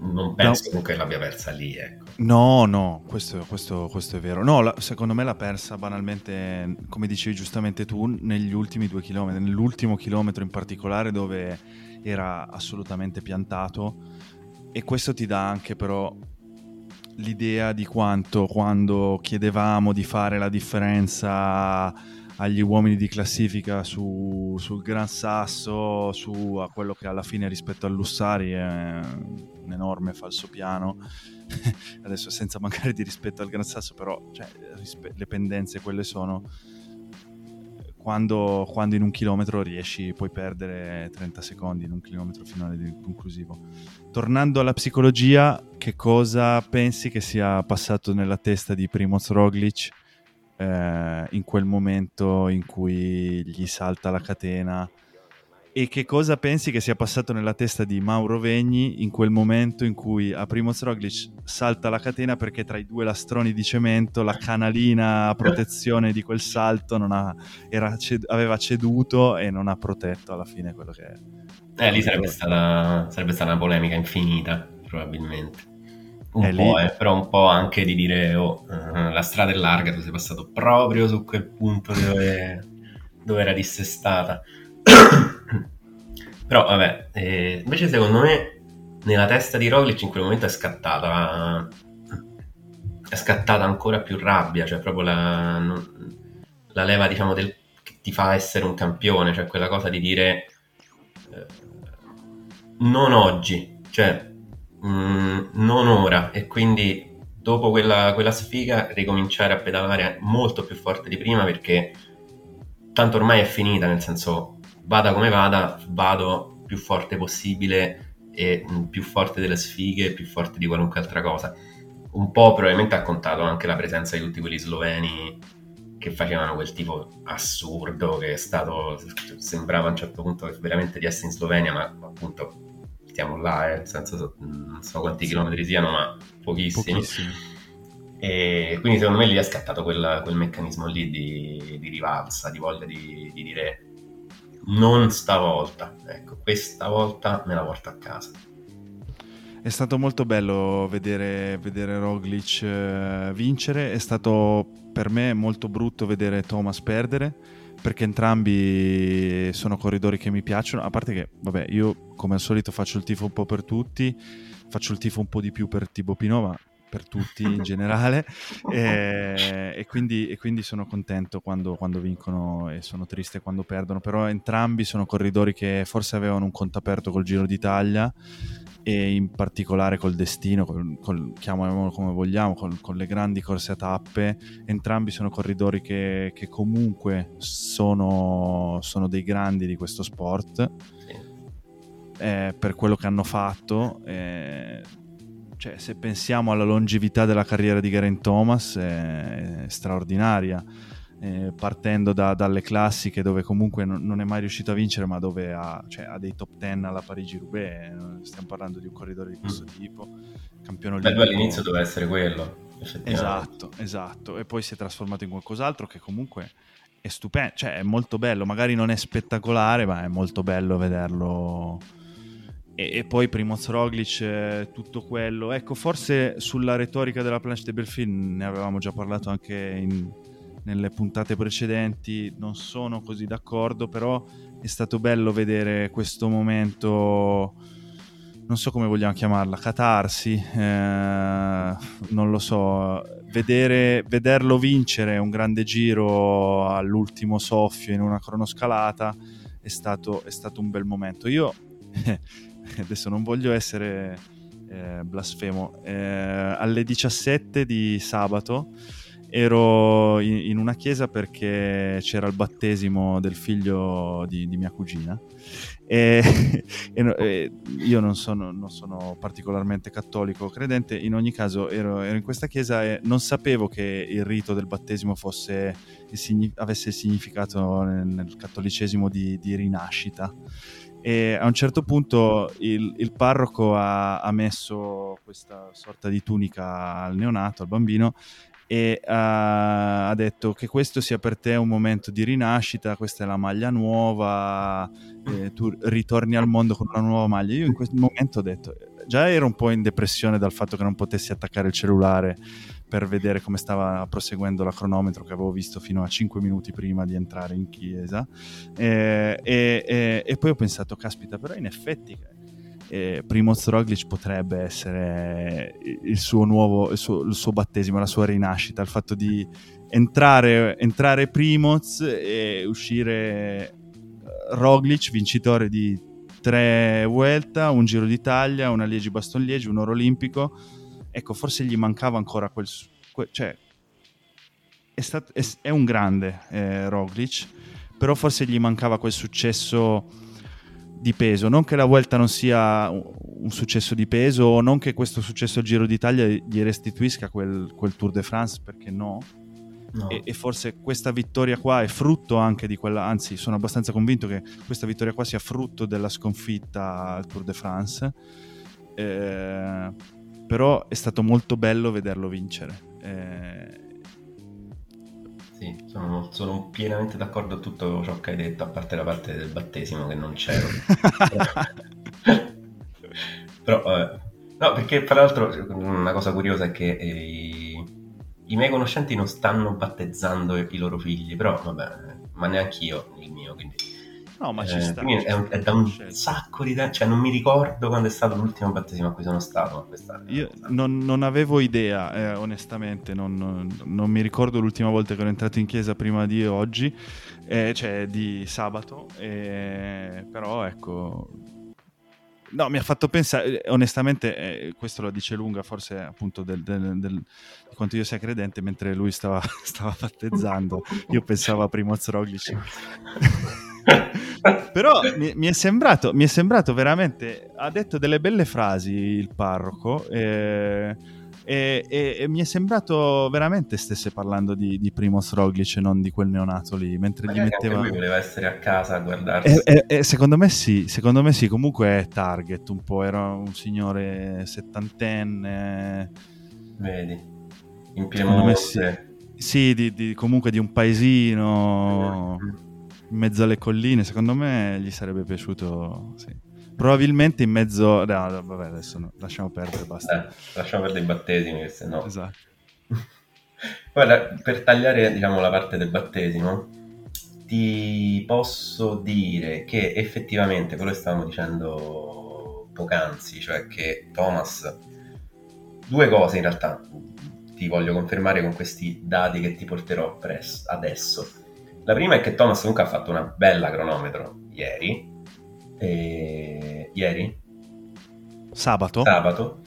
mm, non penso no. comunque l'abbia persa lì. Ecco. No, no, questo, questo, questo è vero. No, la, secondo me l'ha persa banalmente, come dicevi giustamente tu, negli ultimi due chilometri, nell'ultimo chilometro in particolare dove era assolutamente piantato e questo ti dà anche però l'idea di quanto quando chiedevamo di fare la differenza agli uomini di classifica su, sul Gran Sasso, su a quello che alla fine rispetto all'Ussari è un enorme falso piano. [LAUGHS] Adesso senza mancare di rispetto al Gran Sasso, però cioè, le pendenze quelle sono. Quando, quando, in un chilometro riesci, puoi perdere 30 secondi in un chilometro finale conclusivo. Tornando alla psicologia, che cosa pensi che sia passato nella testa di Primoz Roglic eh, in quel momento in cui gli salta la catena e che cosa pensi che sia passato nella testa di Mauro Vegni in quel momento in cui a Primoz Roglic salta la catena perché tra i due lastroni di cemento la canalina a protezione di quel salto ha, ced- aveva ceduto e non ha protetto alla fine quello che è. Eh, lì sarebbe stata, sarebbe stata una polemica infinita, probabilmente. Un è po', eh, però un po' anche di dire, oh, uh, la strada è larga, tu sei passato proprio su quel punto dove, dove era dissestata. [COUGHS] però vabbè, eh, invece secondo me nella testa di Roglic in quel momento è scattata è scattata ancora più rabbia, cioè proprio la, la leva diciamo del, che ti fa essere un campione, cioè quella cosa di dire eh, non oggi, cioè mh, mm, non ora e quindi dopo quella, quella sfiga ricominciare a pedalare molto più forte di prima perché tanto ormai è finita, nel senso vada come vada, vado più forte possibile e mm, più forte delle sfighe, più forte di qualunque altra cosa. Un po' probabilmente ha contato anche la presenza di tutti quelli sloveni che facevano quel tipo assurdo che è stato sembrava a un certo punto veramente di essere in Slovenia ma appunto stiamo là eh, nel senso non so quanti chilometri siano ma pochissimi, pochissimi. e quindi secondo me lì è scattato quel, quel meccanismo lì di, di, rivalsa di voglia di, di dire non stavolta ecco questa volta me la porto a casa è stato molto bello vedere, vedere Roglic eh, vincere, è stato per me molto brutto vedere Thomas perdere, perché entrambi sono corridori che mi piacciono, a parte che, vabbè, io come al solito faccio il tifo un po' per tutti, faccio il tifo un po' di più per Tibo Pinot, ma per tutti in [LAUGHS] generale. [LAUGHS] E, e, quindi, e, quindi, sono contento quando, quando, vincono e sono triste quando perdono. Però entrambi sono corridori che forse avevano un conto aperto col Giro d'Italia e in particolare col destino, col, col, chiamiamolo come vogliamo, col, con le grandi corse a tappe, entrambi sono corridori che, che comunque sono, sono, dei grandi di questo sport eh, per quello che hanno fatto. Eh, cioè, se pensiamo alla longevità della carriera di Garen Thomas, è, è straordinaria eh, partendo da, dalle classiche dove comunque non, non, è mai riuscito a vincere ma dove ha, cioè, ha dei top 10 alla Parigi-Roubaix, eh, stiamo parlando di un corridore di questo mm. tipo, campione olimpico. Beh, all'inizio doveva essere quello. Esatto, esatto, e poi si è trasformato in qualcos'altro che comunque è stupendo, cioè è molto bello, magari non è spettacolare ma è molto bello vederlo e, e, poi Primoz Roglic, eh, tutto quello. Ecco, forse sulla retorica della planche de Belfin ne avevamo già parlato anche in, nelle puntate precedenti, non sono così d'accordo, però è stato bello vedere questo momento, non so come vogliamo chiamarla, catarsi, eh, non lo so, vedere, vederlo vincere un grande giro all'ultimo soffio in una cronoscalata è stato, è stato un bel momento. Io [LAUGHS] adesso non voglio essere eh, blasfemo, eh, alle 17 di sabato ero in, in, una chiesa perché c'era il battesimo del figlio di, di mia cugina e, [LAUGHS] e, e io non sono, non sono, particolarmente cattolico o credente, in ogni caso ero, ero, in questa chiesa e non sapevo che il rito del battesimo fosse, avesse significato nel, nel cattolicesimo di, di, rinascita. E a un certo punto il, il parroco ha, ha messo questa sorta di tunica al neonato, al bambino, e uh, ha detto che questo sia per te un momento di rinascita, questa è la maglia nuova, eh, tu ritorni al mondo con una nuova maglia. Io in questo momento ho detto, già ero un po' in depressione dal fatto che non potessi attaccare il cellulare per vedere come stava proseguendo la cronometro che avevo visto fino a 5 minuti prima di entrare in chiesa e, e, e, e poi ho pensato, caspita, però in effetti eh, Primoz Roglic potrebbe essere il suo nuovo, il suo, il suo, battesimo, la sua rinascita, il fatto di entrare, entrare Primoz e uscire eh, Roglic, vincitore di tre Vuelta, un Giro d'Italia, una Liegi Baston Liegi, un oro olimpico. Ecco, forse gli mancava ancora quel... quel cioè, è, stato, è, è un grande eh, Roglic, però forse gli mancava quel successo di peso. Non che la Vuelta non sia un successo di peso, o non che questo successo al Giro d'Italia gli restituisca quel, quel Tour de France, perché no. no. E, e, forse questa vittoria qua è frutto anche di quella, anzi sono abbastanza convinto che questa vittoria qua sia frutto della sconfitta al Tour de France. Eh, però è stato molto bello vederlo vincere. Eh, sì, sono, sono, pienamente d'accordo con tutto ciò che hai detto, a parte la parte del battesimo che non c'ero. [LAUGHS] Però, eh, no, perché tra l'altro una cosa curiosa è che eh, i miei conoscenti non stanno battezzando i loro figli, però vabbè, ma neanche io il mio, quindi No, ma ci eh, sta. È, un, è, da un sacco di tempo, cioè non mi ricordo quando è stato l'ultimo battesimo a cui sono stato. Io non, non, avevo idea, eh, onestamente, non, non, mi ricordo l'ultima volta che ero entrato in chiesa prima di oggi, eh, cioè di sabato, però ecco, no, mi ha fatto pensare, eh, onestamente, eh, questo lo dice lunga forse appunto del, del, del, di quanto io sia credente, mentre lui stava, [LAUGHS] stava battezzando, io pensavo a Primoz Roglic. [LAUGHS] Però mi, mi, è sembrato, mi è sembrato veramente, ha detto delle belle frasi il parroco. Eh, e, e, e, mi è sembrato veramente stesse parlando di, di Primoz Roglic e non di quel neonato lì mentre Magari gli metteva lui voleva essere a casa a guardarsi. E, secondo me sì secondo me sì comunque è target un po' era un signore settantenne. Vedi in Piemonte sì, sì di, di, comunque di un paesino in mezzo alle colline secondo me gli sarebbe piaciuto sì probabilmente in mezzo... No, vabbè, adesso no, lasciamo perdere, basta. Eh, lasciamo perdere i battesimi, se no... Esatto. [LAUGHS] Guarda, per tagliare, diciamo, la parte del battesimo, ti posso dire che effettivamente quello che stavamo dicendo poc'anzi, cioè che Thomas... Due cose in realtà ti voglio confermare con questi dati che ti porterò presso, adesso. La prima è che Thomas comunque ha fatto una bella cronometro ieri, eh, ieri? Sabato? Sabato,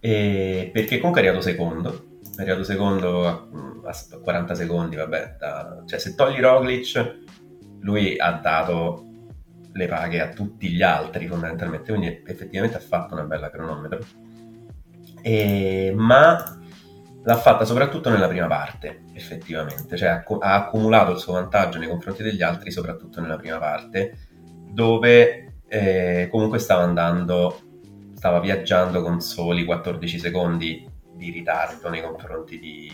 eh, perché comunque è arrivato secondo, è arrivato secondo a, a 40 secondi, vabbè, da, cioè se togli Roglic, lui ha dato le paghe a tutti gli altri fondamentalmente, quindi effettivamente ha fatto una bella cronometro, e, ma l'ha fatta soprattutto nella prima parte, effettivamente, cioè ha, accumulato il suo vantaggio nei confronti degli altri soprattutto nella prima parte, dove e comunque stava andando, stava viaggiando con soli 14 secondi di ritardo nei confronti di,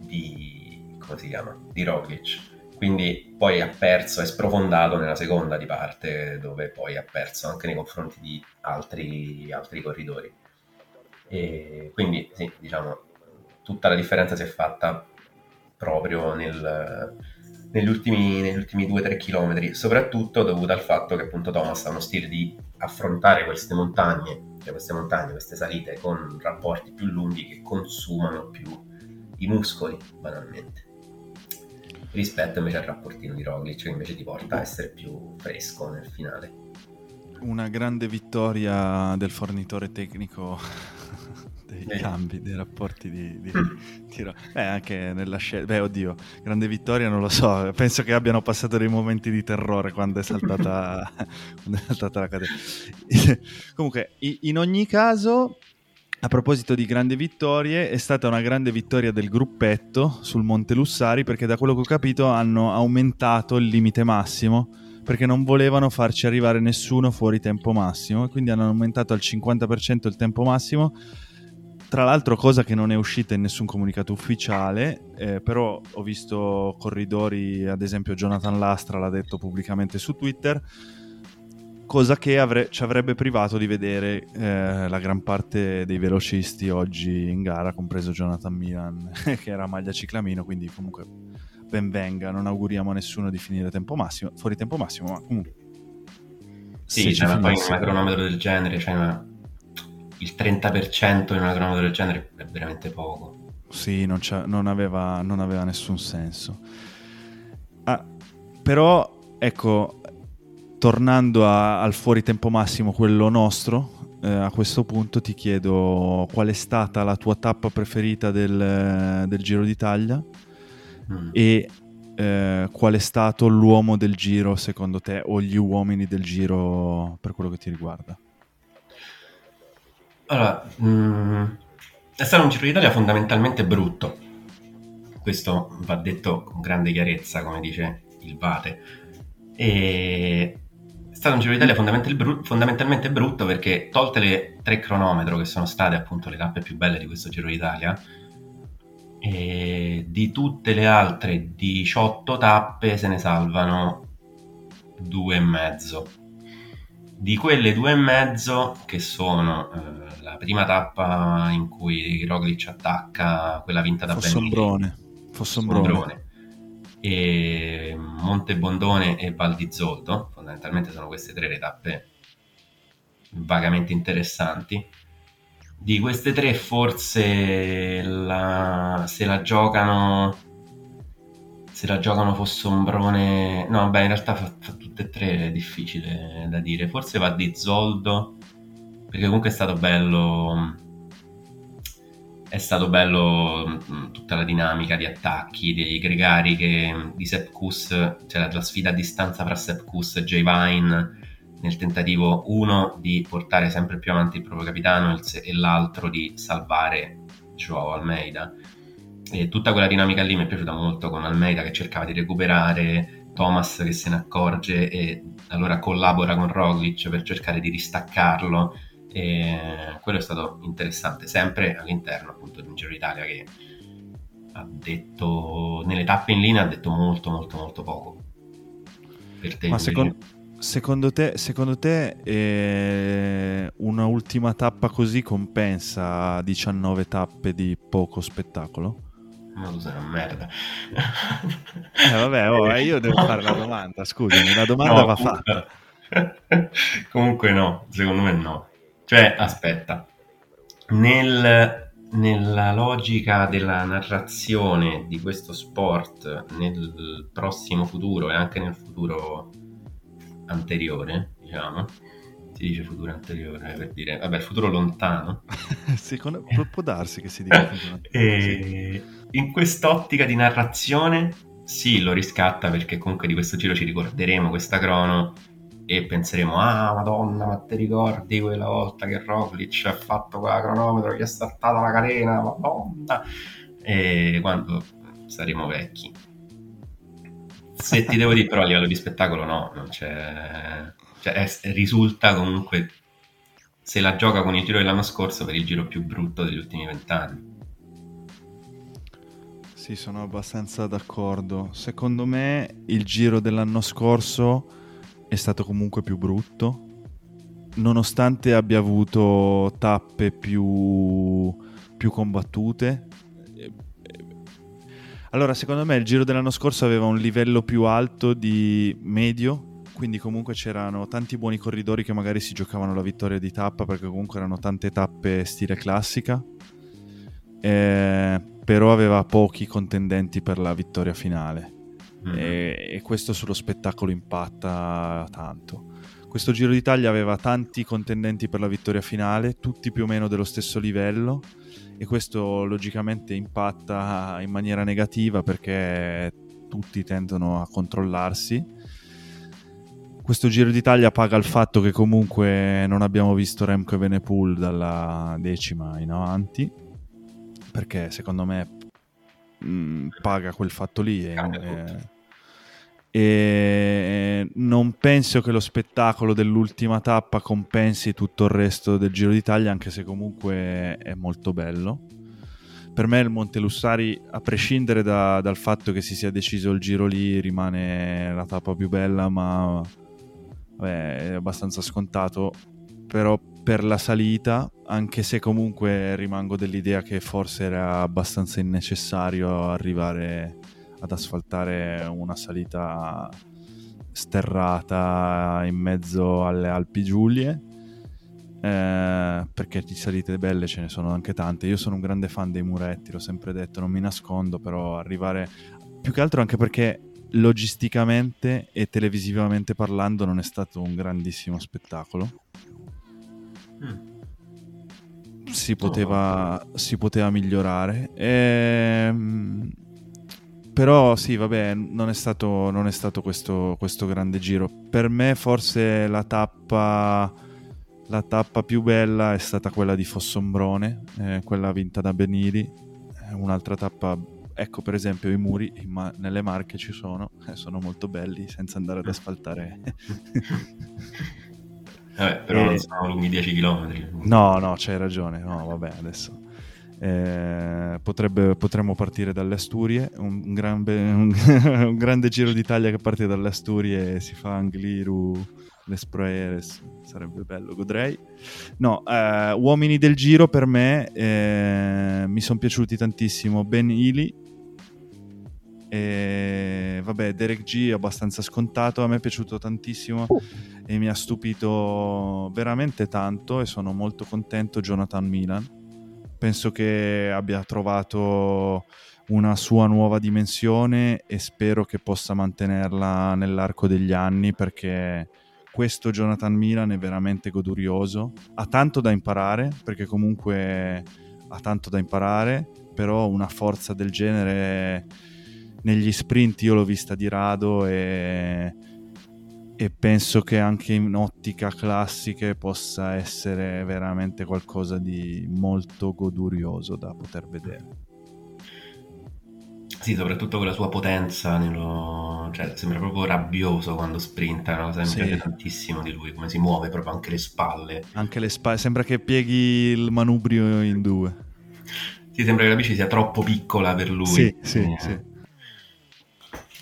di come si chiama? Di Roglic. Quindi poi ha perso, è sprofondato nella seconda di parte, dove poi ha perso anche nei confronti di altri, altri corridori. E quindi sì, diciamo, tutta la differenza si è fatta proprio nel, negli ultimi, negli ultimi 2-3 km, soprattutto dovuto al fatto che appunto Thomas ha uno stile di affrontare queste montagne, cioè queste montagne, queste salite con rapporti più lunghi che consumano più i muscoli, banalmente. Rispetto invece al rapportino di Roglic che invece ti porta a essere più fresco nel finale. Una grande vittoria del fornitore tecnico dei eh. cambi, dei rapporti di, di, di Beh, anche nella scelta. Beh, oddio, grande vittoria non lo so. Penso che abbiano passato dei momenti di terrore quando è saltata, [LAUGHS] quando è saltata la catena. Comunque, in ogni caso, a proposito di grandi vittorie, è stata una grande vittoria del gruppetto sul Monte Lussari perché da quello che ho capito hanno aumentato il limite massimo perché non volevano farci arrivare nessuno fuori tempo massimo e quindi hanno aumentato al 50% il tempo massimo tra l'altro cosa che non è uscita in nessun comunicato ufficiale, eh, però ho visto corridori, ad esempio Jonathan Lastra l'ha detto pubblicamente su Twitter, cosa che avre- ci avrebbe privato di vedere eh, la gran parte dei velocisti oggi in gara, compreso Jonathan Milan, [LAUGHS] che era maglia ciclamino, quindi comunque ben venga, non auguriamo a nessuno di finire tempo massimo, fuori tempo massimo, ma comunque... Sì, c'è cioè, poi un cronometro del genere, cioè una il 30% in una cronometro del genere è veramente poco. Sì, non, non, aveva, non aveva, nessun senso. Ah, però, ecco, tornando a, al fuori tempo massimo, quello nostro, eh, a questo punto ti chiedo qual è stata la tua tappa preferita del, del Giro d'Italia mm. e eh, qual è stato l'uomo del Giro secondo te o gli uomini del Giro per quello che ti riguarda? Allora, mh, mm, è stato un Giro d'Italia fondamentalmente brutto. Questo va detto con grande chiarezza, come dice il Vate. E è stato un Giro d'Italia fondamentalmente brutto perché, tolte le tre cronometro che sono state appunto le tappe più belle di questo Giro d'Italia, e di tutte le altre 18 tappe se ne salvano due e mezzo. Di quelle due e mezzo, che sono eh, la prima tappa in cui Roglic attacca quella vinta da Fossombrone. Fossombrone. Fossombrone. E Monte Bondone e Val di Zoldo, fondamentalmente sono queste tre le tappe vagamente interessanti. Di queste tre forse la, se la giocano se la giocano fosse Ombrone... No, beh, in realtà fa, fa tutte e tre è difficile da dire. Forse va di Zoldo, perché comunque è stato bello... È stato bello mm, tutta la dinamica di attacchi dei gregari che, di Sepp Kuss, cioè la, sfida a distanza fra Sepp Kuss e Jay Vine nel tentativo uno di portare sempre più avanti il proprio capitano e l'altro di salvare Joao Almeida e tutta quella dinamica lì mi è piaciuta molto con Almeida che cercava di recuperare, Thomas che se ne accorge e allora collabora con Roglic per cercare di ristaccarlo. E quello è stato interessante, sempre all'interno appunto di un Giro d'Italia che ha detto nelle tappe in linea ha detto molto molto molto poco. Per te, Ma secondo, secondo, te, secondo te eh, una ultima tappa così compensa 19 tappe di poco spettacolo? Ma tu sei una merda. eh, vabbè, oh, eh, io devo fare la domanda, scusami, la domanda no, va fatta. [LAUGHS] comunque no, secondo me no. Cioè, aspetta, nel, nella logica della narrazione di questo sport nel prossimo futuro e anche nel futuro anteriore, diciamo, si dice futuro anteriore per dire, vabbè, il futuro lontano. [LAUGHS] Secondo, può darsi che si dica [LAUGHS] futuro e in quest'ottica di narrazione, sì, lo riscatta perché comunque di questo giro ci ricorderemo questa crono e penseremo, ah, madonna, ma ti ricordi quella volta che Roglic ha fatto quella cronometro, gli è saltata la catena, madonna, e quando saremo vecchi. Se ti devo dire però a livello di spettacolo no, non c'è cioè, è, risulta comunque se la gioca con il giro dell'anno scorso per il giro più brutto degli ultimi vent'anni. Sì, sono abbastanza d'accordo. Secondo me il giro dell'anno scorso è stato comunque più brutto, nonostante abbia avuto tappe più, più combattute. Allora, secondo me il giro dell'anno scorso aveva un livello più alto di medio quindi comunque c'erano tanti buoni corridori che magari si giocavano la vittoria di tappa perché comunque erano tante tappe stile classica, eh, però aveva pochi contendenti per la vittoria finale mm-hmm. e, e, questo sullo spettacolo impatta tanto. Questo Giro d'Italia aveva tanti contendenti per la vittoria finale, tutti più o meno dello stesso livello e questo logicamente impatta in maniera negativa perché tutti tendono a controllarsi questo Giro d'Italia paga il fatto che comunque non abbiamo visto Remco e Venepool dalla decima in avanti, perché secondo me mh, mm, paga quel fatto lì. E, e, e, non penso che lo spettacolo dell'ultima tappa compensi tutto il resto del Giro d'Italia, anche se comunque è molto bello. Per me il Monte Lussari, a prescindere da, dal fatto che si sia deciso il giro lì, rimane la tappa più bella, ma Beh, è abbastanza scontato, però per la salita, anche se comunque rimango dell'idea che forse era abbastanza innecessario arrivare ad asfaltare una salita sterrata in mezzo alle Alpi Giulie. Eh, perché di salite belle ce ne sono anche tante. Io sono un grande fan dei muretti, l'ho sempre detto, non mi nascondo, però arrivare più che altro anche perché logisticamente e televisivamente parlando non è stato un grandissimo spettacolo. Si, poteva, oh. si poteva migliorare. Ehm, però sì, vabbè, non è stato, non è stato questo, questo, grande giro. Per me forse la tappa, la tappa più bella è stata quella di Fossombrone, eh, quella vinta da Benili. Un'altra tappa ecco per esempio i muri ma- nelle marche ci sono, eh, sono molto belli senza andare ad asfaltare. [LAUGHS] Vabbè, però e... non sono lunghi 10 km. No, no, c'hai ragione, no, vabbè, adesso... Eh, potrebbe, potremmo partire dalle Asturie, un, gran be- [LAUGHS] un, un, [LAUGHS] grande giro d'Italia che parte dalle Asturie si fa Angliru, Les Proeres, sarebbe bello, godrei. No, eh, uomini del giro per me eh, mi sono piaciuti tantissimo Ben Ely, e vabbè, Derek G è abbastanza scontato, a me è piaciuto tantissimo e mi ha stupito veramente tanto e sono molto contento Jonathan Milan. Penso che abbia trovato una sua nuova dimensione e spero che possa mantenerla nell'arco degli anni perché questo Jonathan Milan è veramente godurioso, ha tanto da imparare perché comunque ha tanto da imparare, però una forza del genere negli sprint io l'ho vista di rado e, e penso che anche in ottica classiche possa essere veramente qualcosa di molto godurioso da poter vedere. Sì, soprattutto con la sua potenza, nello... cioè, sembra proprio rabbioso quando sprinta, che mi piace tantissimo di lui, come si muove proprio anche le spalle. Anche le spalle, sembra che pieghi il manubrio in due. Sì, sembra che la bici sia troppo piccola per lui. Sì, sì, eh. sì.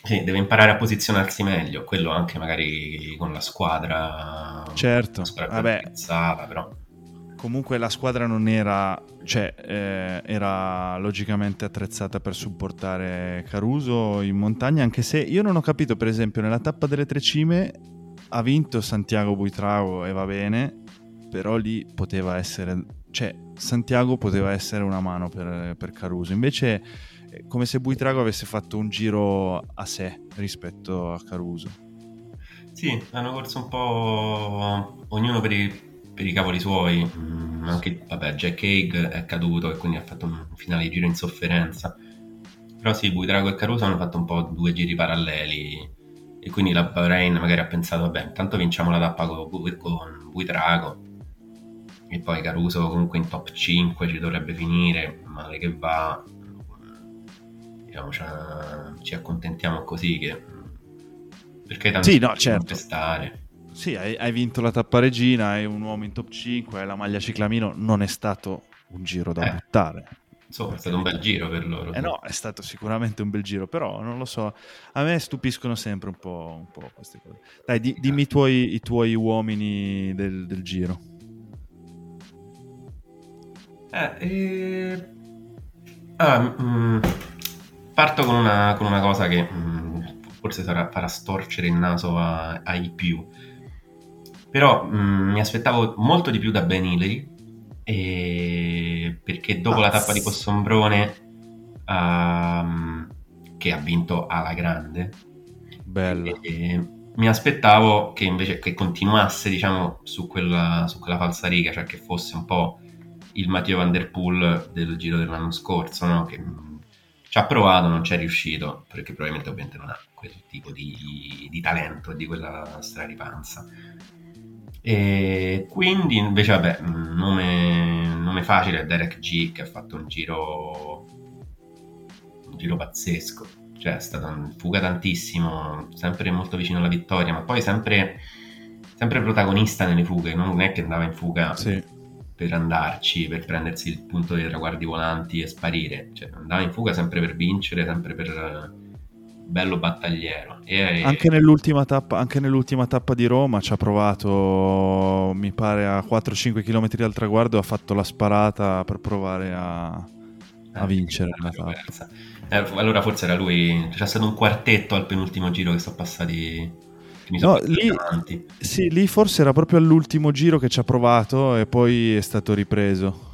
Sì, deve imparare a posizionarsi meglio, quello anche magari con la squadra. Certo, la squadra vabbè. Piazzata, però comunque la squadra non era, cioè, eh, era logicamente attrezzata per supportare Caruso in montagna, anche se io non ho capito, per esempio, nella tappa delle tre cime ha vinto Santiago Buitrago e va bene, però lì poteva essere, cioè, Santiago poteva essere una mano per, per Caruso, invece come se Buitrago avesse fatto un giro a sé rispetto a Caruso. Sì, hanno corso un po' ognuno per i per i cavoli suoi, mm, anche vabbè, Jack Haig è caduto e quindi ha fatto un finale di giro in sofferenza. Però sì, Buitrago e Caruso hanno fatto un po' due giri paralleli e quindi la Bahrain magari ha pensato, vabbè, intanto vinciamo la tappa con, con Buitrago e poi Caruso comunque in top 5 ci dovrebbe finire, male che va, diciamo, ci accontentiamo così che perché tanto sì, no, certo. testare. Sì, hai, hai, vinto la tappa regina, hai un uomo in top 5, hai la maglia ciclamino, non è stato un giro da eh. buttare. Insomma, è stato un bel giro per loro. Eh no, è stato sicuramente un bel giro, però non lo so, a me stupiscono sempre un po', un po queste cose. Dai, di, dimmi i tuoi, i tuoi uomini del, del giro. Eh, eh... Ah, mm, parto con una, con una, cosa che mh, mm, forse sarà, farà storcere il naso a, ai più però mh, mm, mi aspettavo molto di più da Ben Hillary, e... perché dopo ah, la tappa di Possombrone, um, che ha vinto alla grande, Bello. E, mi aspettavo che invece che continuasse diciamo, su, quella, su quella falsa riga, cioè che fosse un po' il Matteo Van Der Poel del giro dell'anno scorso, no? che mm, ci ha provato, non ci è riuscito, perché probabilmente ovviamente non ha quel tipo di, di talento, di quella straripanza. E quindi invece, vabbè, nome, nome facile è Derek G che ha fatto un giro, un giro pazzesco. Cioè, è stato in fuga tantissimo, sempre molto vicino alla vittoria, ma poi sempre, sempre protagonista nelle fughe. Non è che andava in fuga sì. Per andarci, per prendersi il punto dei traguardi volanti e sparire. Cioè, andava in fuga sempre per vincere, sempre per bello battagliero. E, anche, nell'ultima tappa, anche nell'ultima tappa di Roma ci ha provato, mi pare, a 4-5 km dal traguardo, ha fatto la sparata per provare a, a eh, vincere la tappa. Eh, allora forse era lui, c'è stato un quartetto al penultimo giro che sono passati... No, lì, sì, lì forse era proprio all'ultimo giro che ci ha provato e poi è stato ripreso.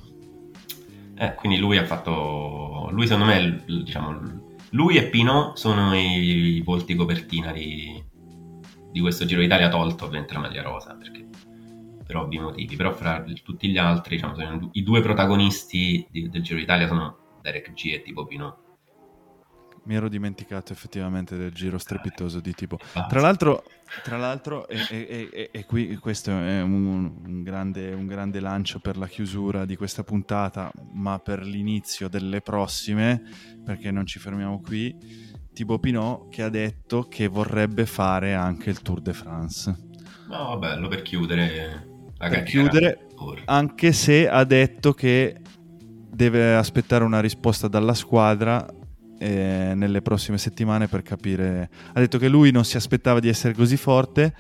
Eh, quindi lui ha fatto... Lui secondo me, diciamo, lui e Pino sono i, volti copertina di, di, questo Giro d'Italia, tolto ovviamente la maglia rosa, perché, per ovvi motivi. Però fra tutti gli altri, diciamo, i due protagonisti di, del Giro d'Italia sono Derek G e tipo Pino. Mi ero dimenticato effettivamente del giro strepitoso di tipo. Tra l'altro, tra l'altro e, e, e, e, qui questo è un, un, grande, un, grande, lancio per la chiusura di questa puntata, ma per l'inizio delle prossime, perché non ci fermiamo qui. Thibaut Pinot che ha detto che vorrebbe fare anche il Tour de France. No, bello per chiudere la per chiudere, anche se ha detto che deve aspettare una risposta dalla squadra eh, nelle prossime settimane per capire. Ha detto che lui non si aspettava di essere così forte,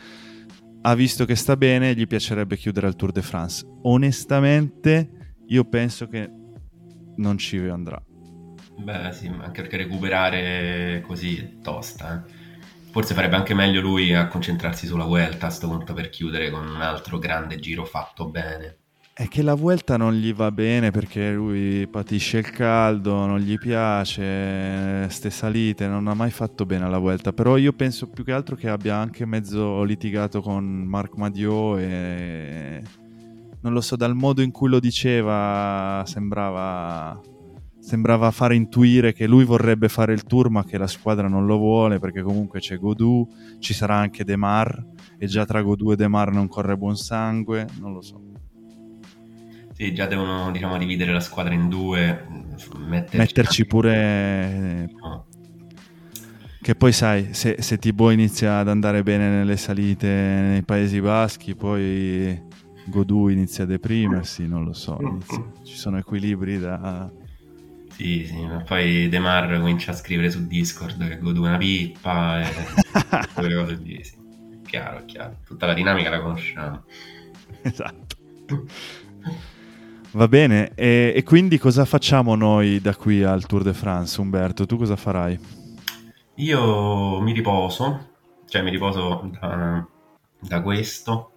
ha visto che sta bene gli piacerebbe chiudere al Tour de France. Onestamente, io penso che non ci andrà. Beh, sì, anche perché recuperare così è tosta. Eh. Forse farebbe anche meglio lui a concentrarsi sulla Vuelta a sto punto per chiudere con un altro grande giro fatto bene. È che la Vuelta non gli va bene perché lui patisce il caldo, non gli piace, ste salite, non ha mai fatto bene alla Vuelta, però io penso più che altro che abbia anche mezzo litigato con Marc Madio e non lo so, dal modo in cui lo diceva sembrava sembrava fare intuire che lui vorrebbe fare il tour ma che la squadra non lo vuole perché comunque c'è Godù, ci sarà anche De Mar e già tra Godù e De Mar non corre buon sangue, non lo so. Sì, già devono diciamo, dividere la squadra in due, metterci, metterci pure... No. Che poi sai, se, se Tibo inizia ad andare bene nelle salite nei Paesi Baschi, poi Godù inizia a deprimersi, non lo so, inizia. ci sono equilibri da... Sì, sì, ma poi De Mar comincia a scrivere su Discord che Godù è una pippa e [LAUGHS] quelle cose lì, sì. Chiaro, chiaro. Tutta la dinamica la conosciamo. Esatto. Va bene, e, e, quindi cosa facciamo noi da qui al Tour de France, Umberto? Tu cosa farai? Io mi riposo, cioè mi riposo da, da questo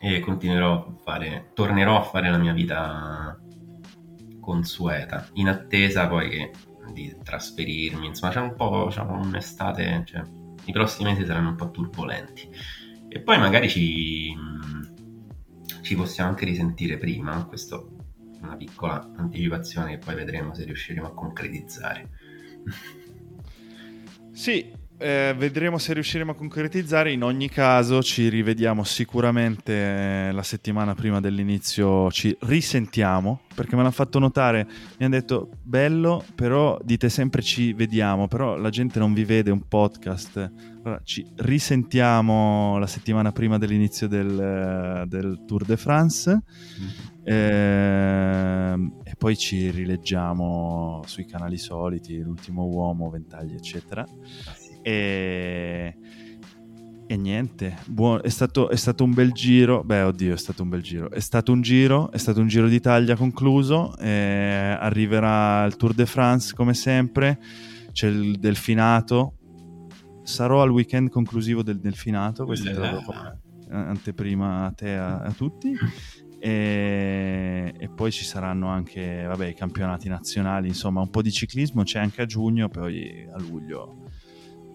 e continuerò a fare, tornerò a fare la mia vita consueta, in attesa poi che, di trasferirmi, insomma c'è un po', c'è un'estate, cioè, i prossimi mesi saranno un po' turbolenti e poi magari ci ci possiamo anche risentire prima, questa è una piccola anticipazione che poi vedremo se riusciremo a concretizzare. Sì, eh, vedremo se riusciremo a concretizzare. In ogni caso, ci rivediamo sicuramente eh, la settimana prima dell'inizio. Ci risentiamo perché me l'hanno fatto notare. Mi hanno detto bello, però dite sempre ci vediamo. Però la gente non vi vede un podcast. Allora, ci risentiamo la settimana prima dell'inizio del, del Tour de France. Eh, e poi ci rileggiamo sui canali soliti, l'ultimo uomo, ventagli, eccetera. E, e niente, buon, è, stato, è, stato, un bel giro. Beh, oddio, è stato un bel giro. È stato un giro, è stato un giro d'Italia concluso. arriverà il Tour de France come sempre. C'è il delfinato. Sarò al weekend conclusivo del delfinato. Questa è la anteprima a te a, a tutti. E, e, poi ci saranno anche vabbè, i campionati nazionali, insomma un po' di ciclismo c'è anche a giugno, poi a luglio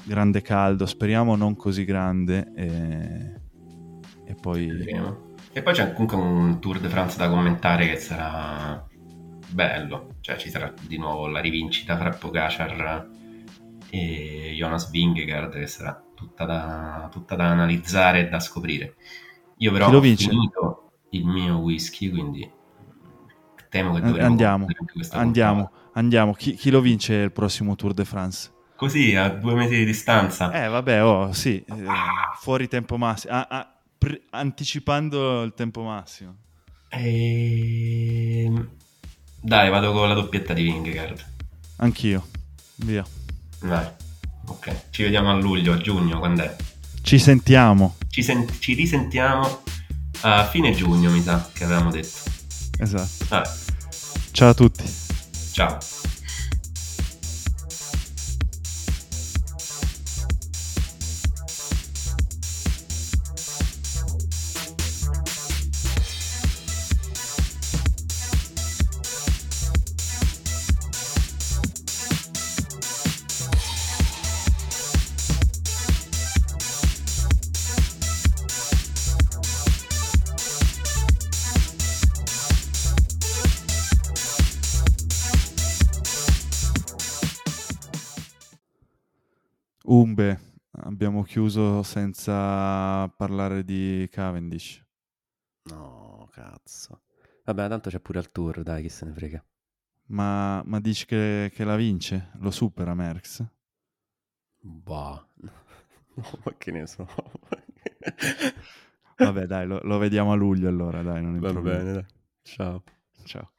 grande caldo, speriamo non così grande. E, e poi... E poi c'è comunque un Tour de France da commentare che sarà bello, cioè ci sarà di nuovo la rivincita fra Pogacar e Jonas Vingegaard che sarà tutta da, tutta da analizzare e da scoprire. Io però ho finito il mio whisky, quindi temo che dovremo andiamo, andiamo, andiamo. Chi, chi lo vince il prossimo Tour de France? Così, a due mesi di distanza. Eh, vabbè, oh, sì, eh, fuori tempo massimo, ah, ah, pre- anticipando il tempo massimo. E... Ehm, dai, vado con la doppietta di Vingegaard. Anch'io, via. Dai, ok. Ci vediamo a luglio, a giugno, quando è? Ci sentiamo. Ci, sen- ci risentiamo a fine giugno, mi sa, che avevamo detto. Esatto. Vabbè. Ciao a tutti. Ciao. Chiuso senza parlare di Cavendish. No, cazzo. Vabbè, tanto c'è pure il tour, dai, chi se ne frega. Ma, ma dici che, che, la vince? Lo supera Merckx? Bah, [LAUGHS] no, ma che ne so. Vabbè, dai, lo, lo, vediamo a luglio allora, dai, non [LAUGHS] Va bene, dai. Ciao. Ciao.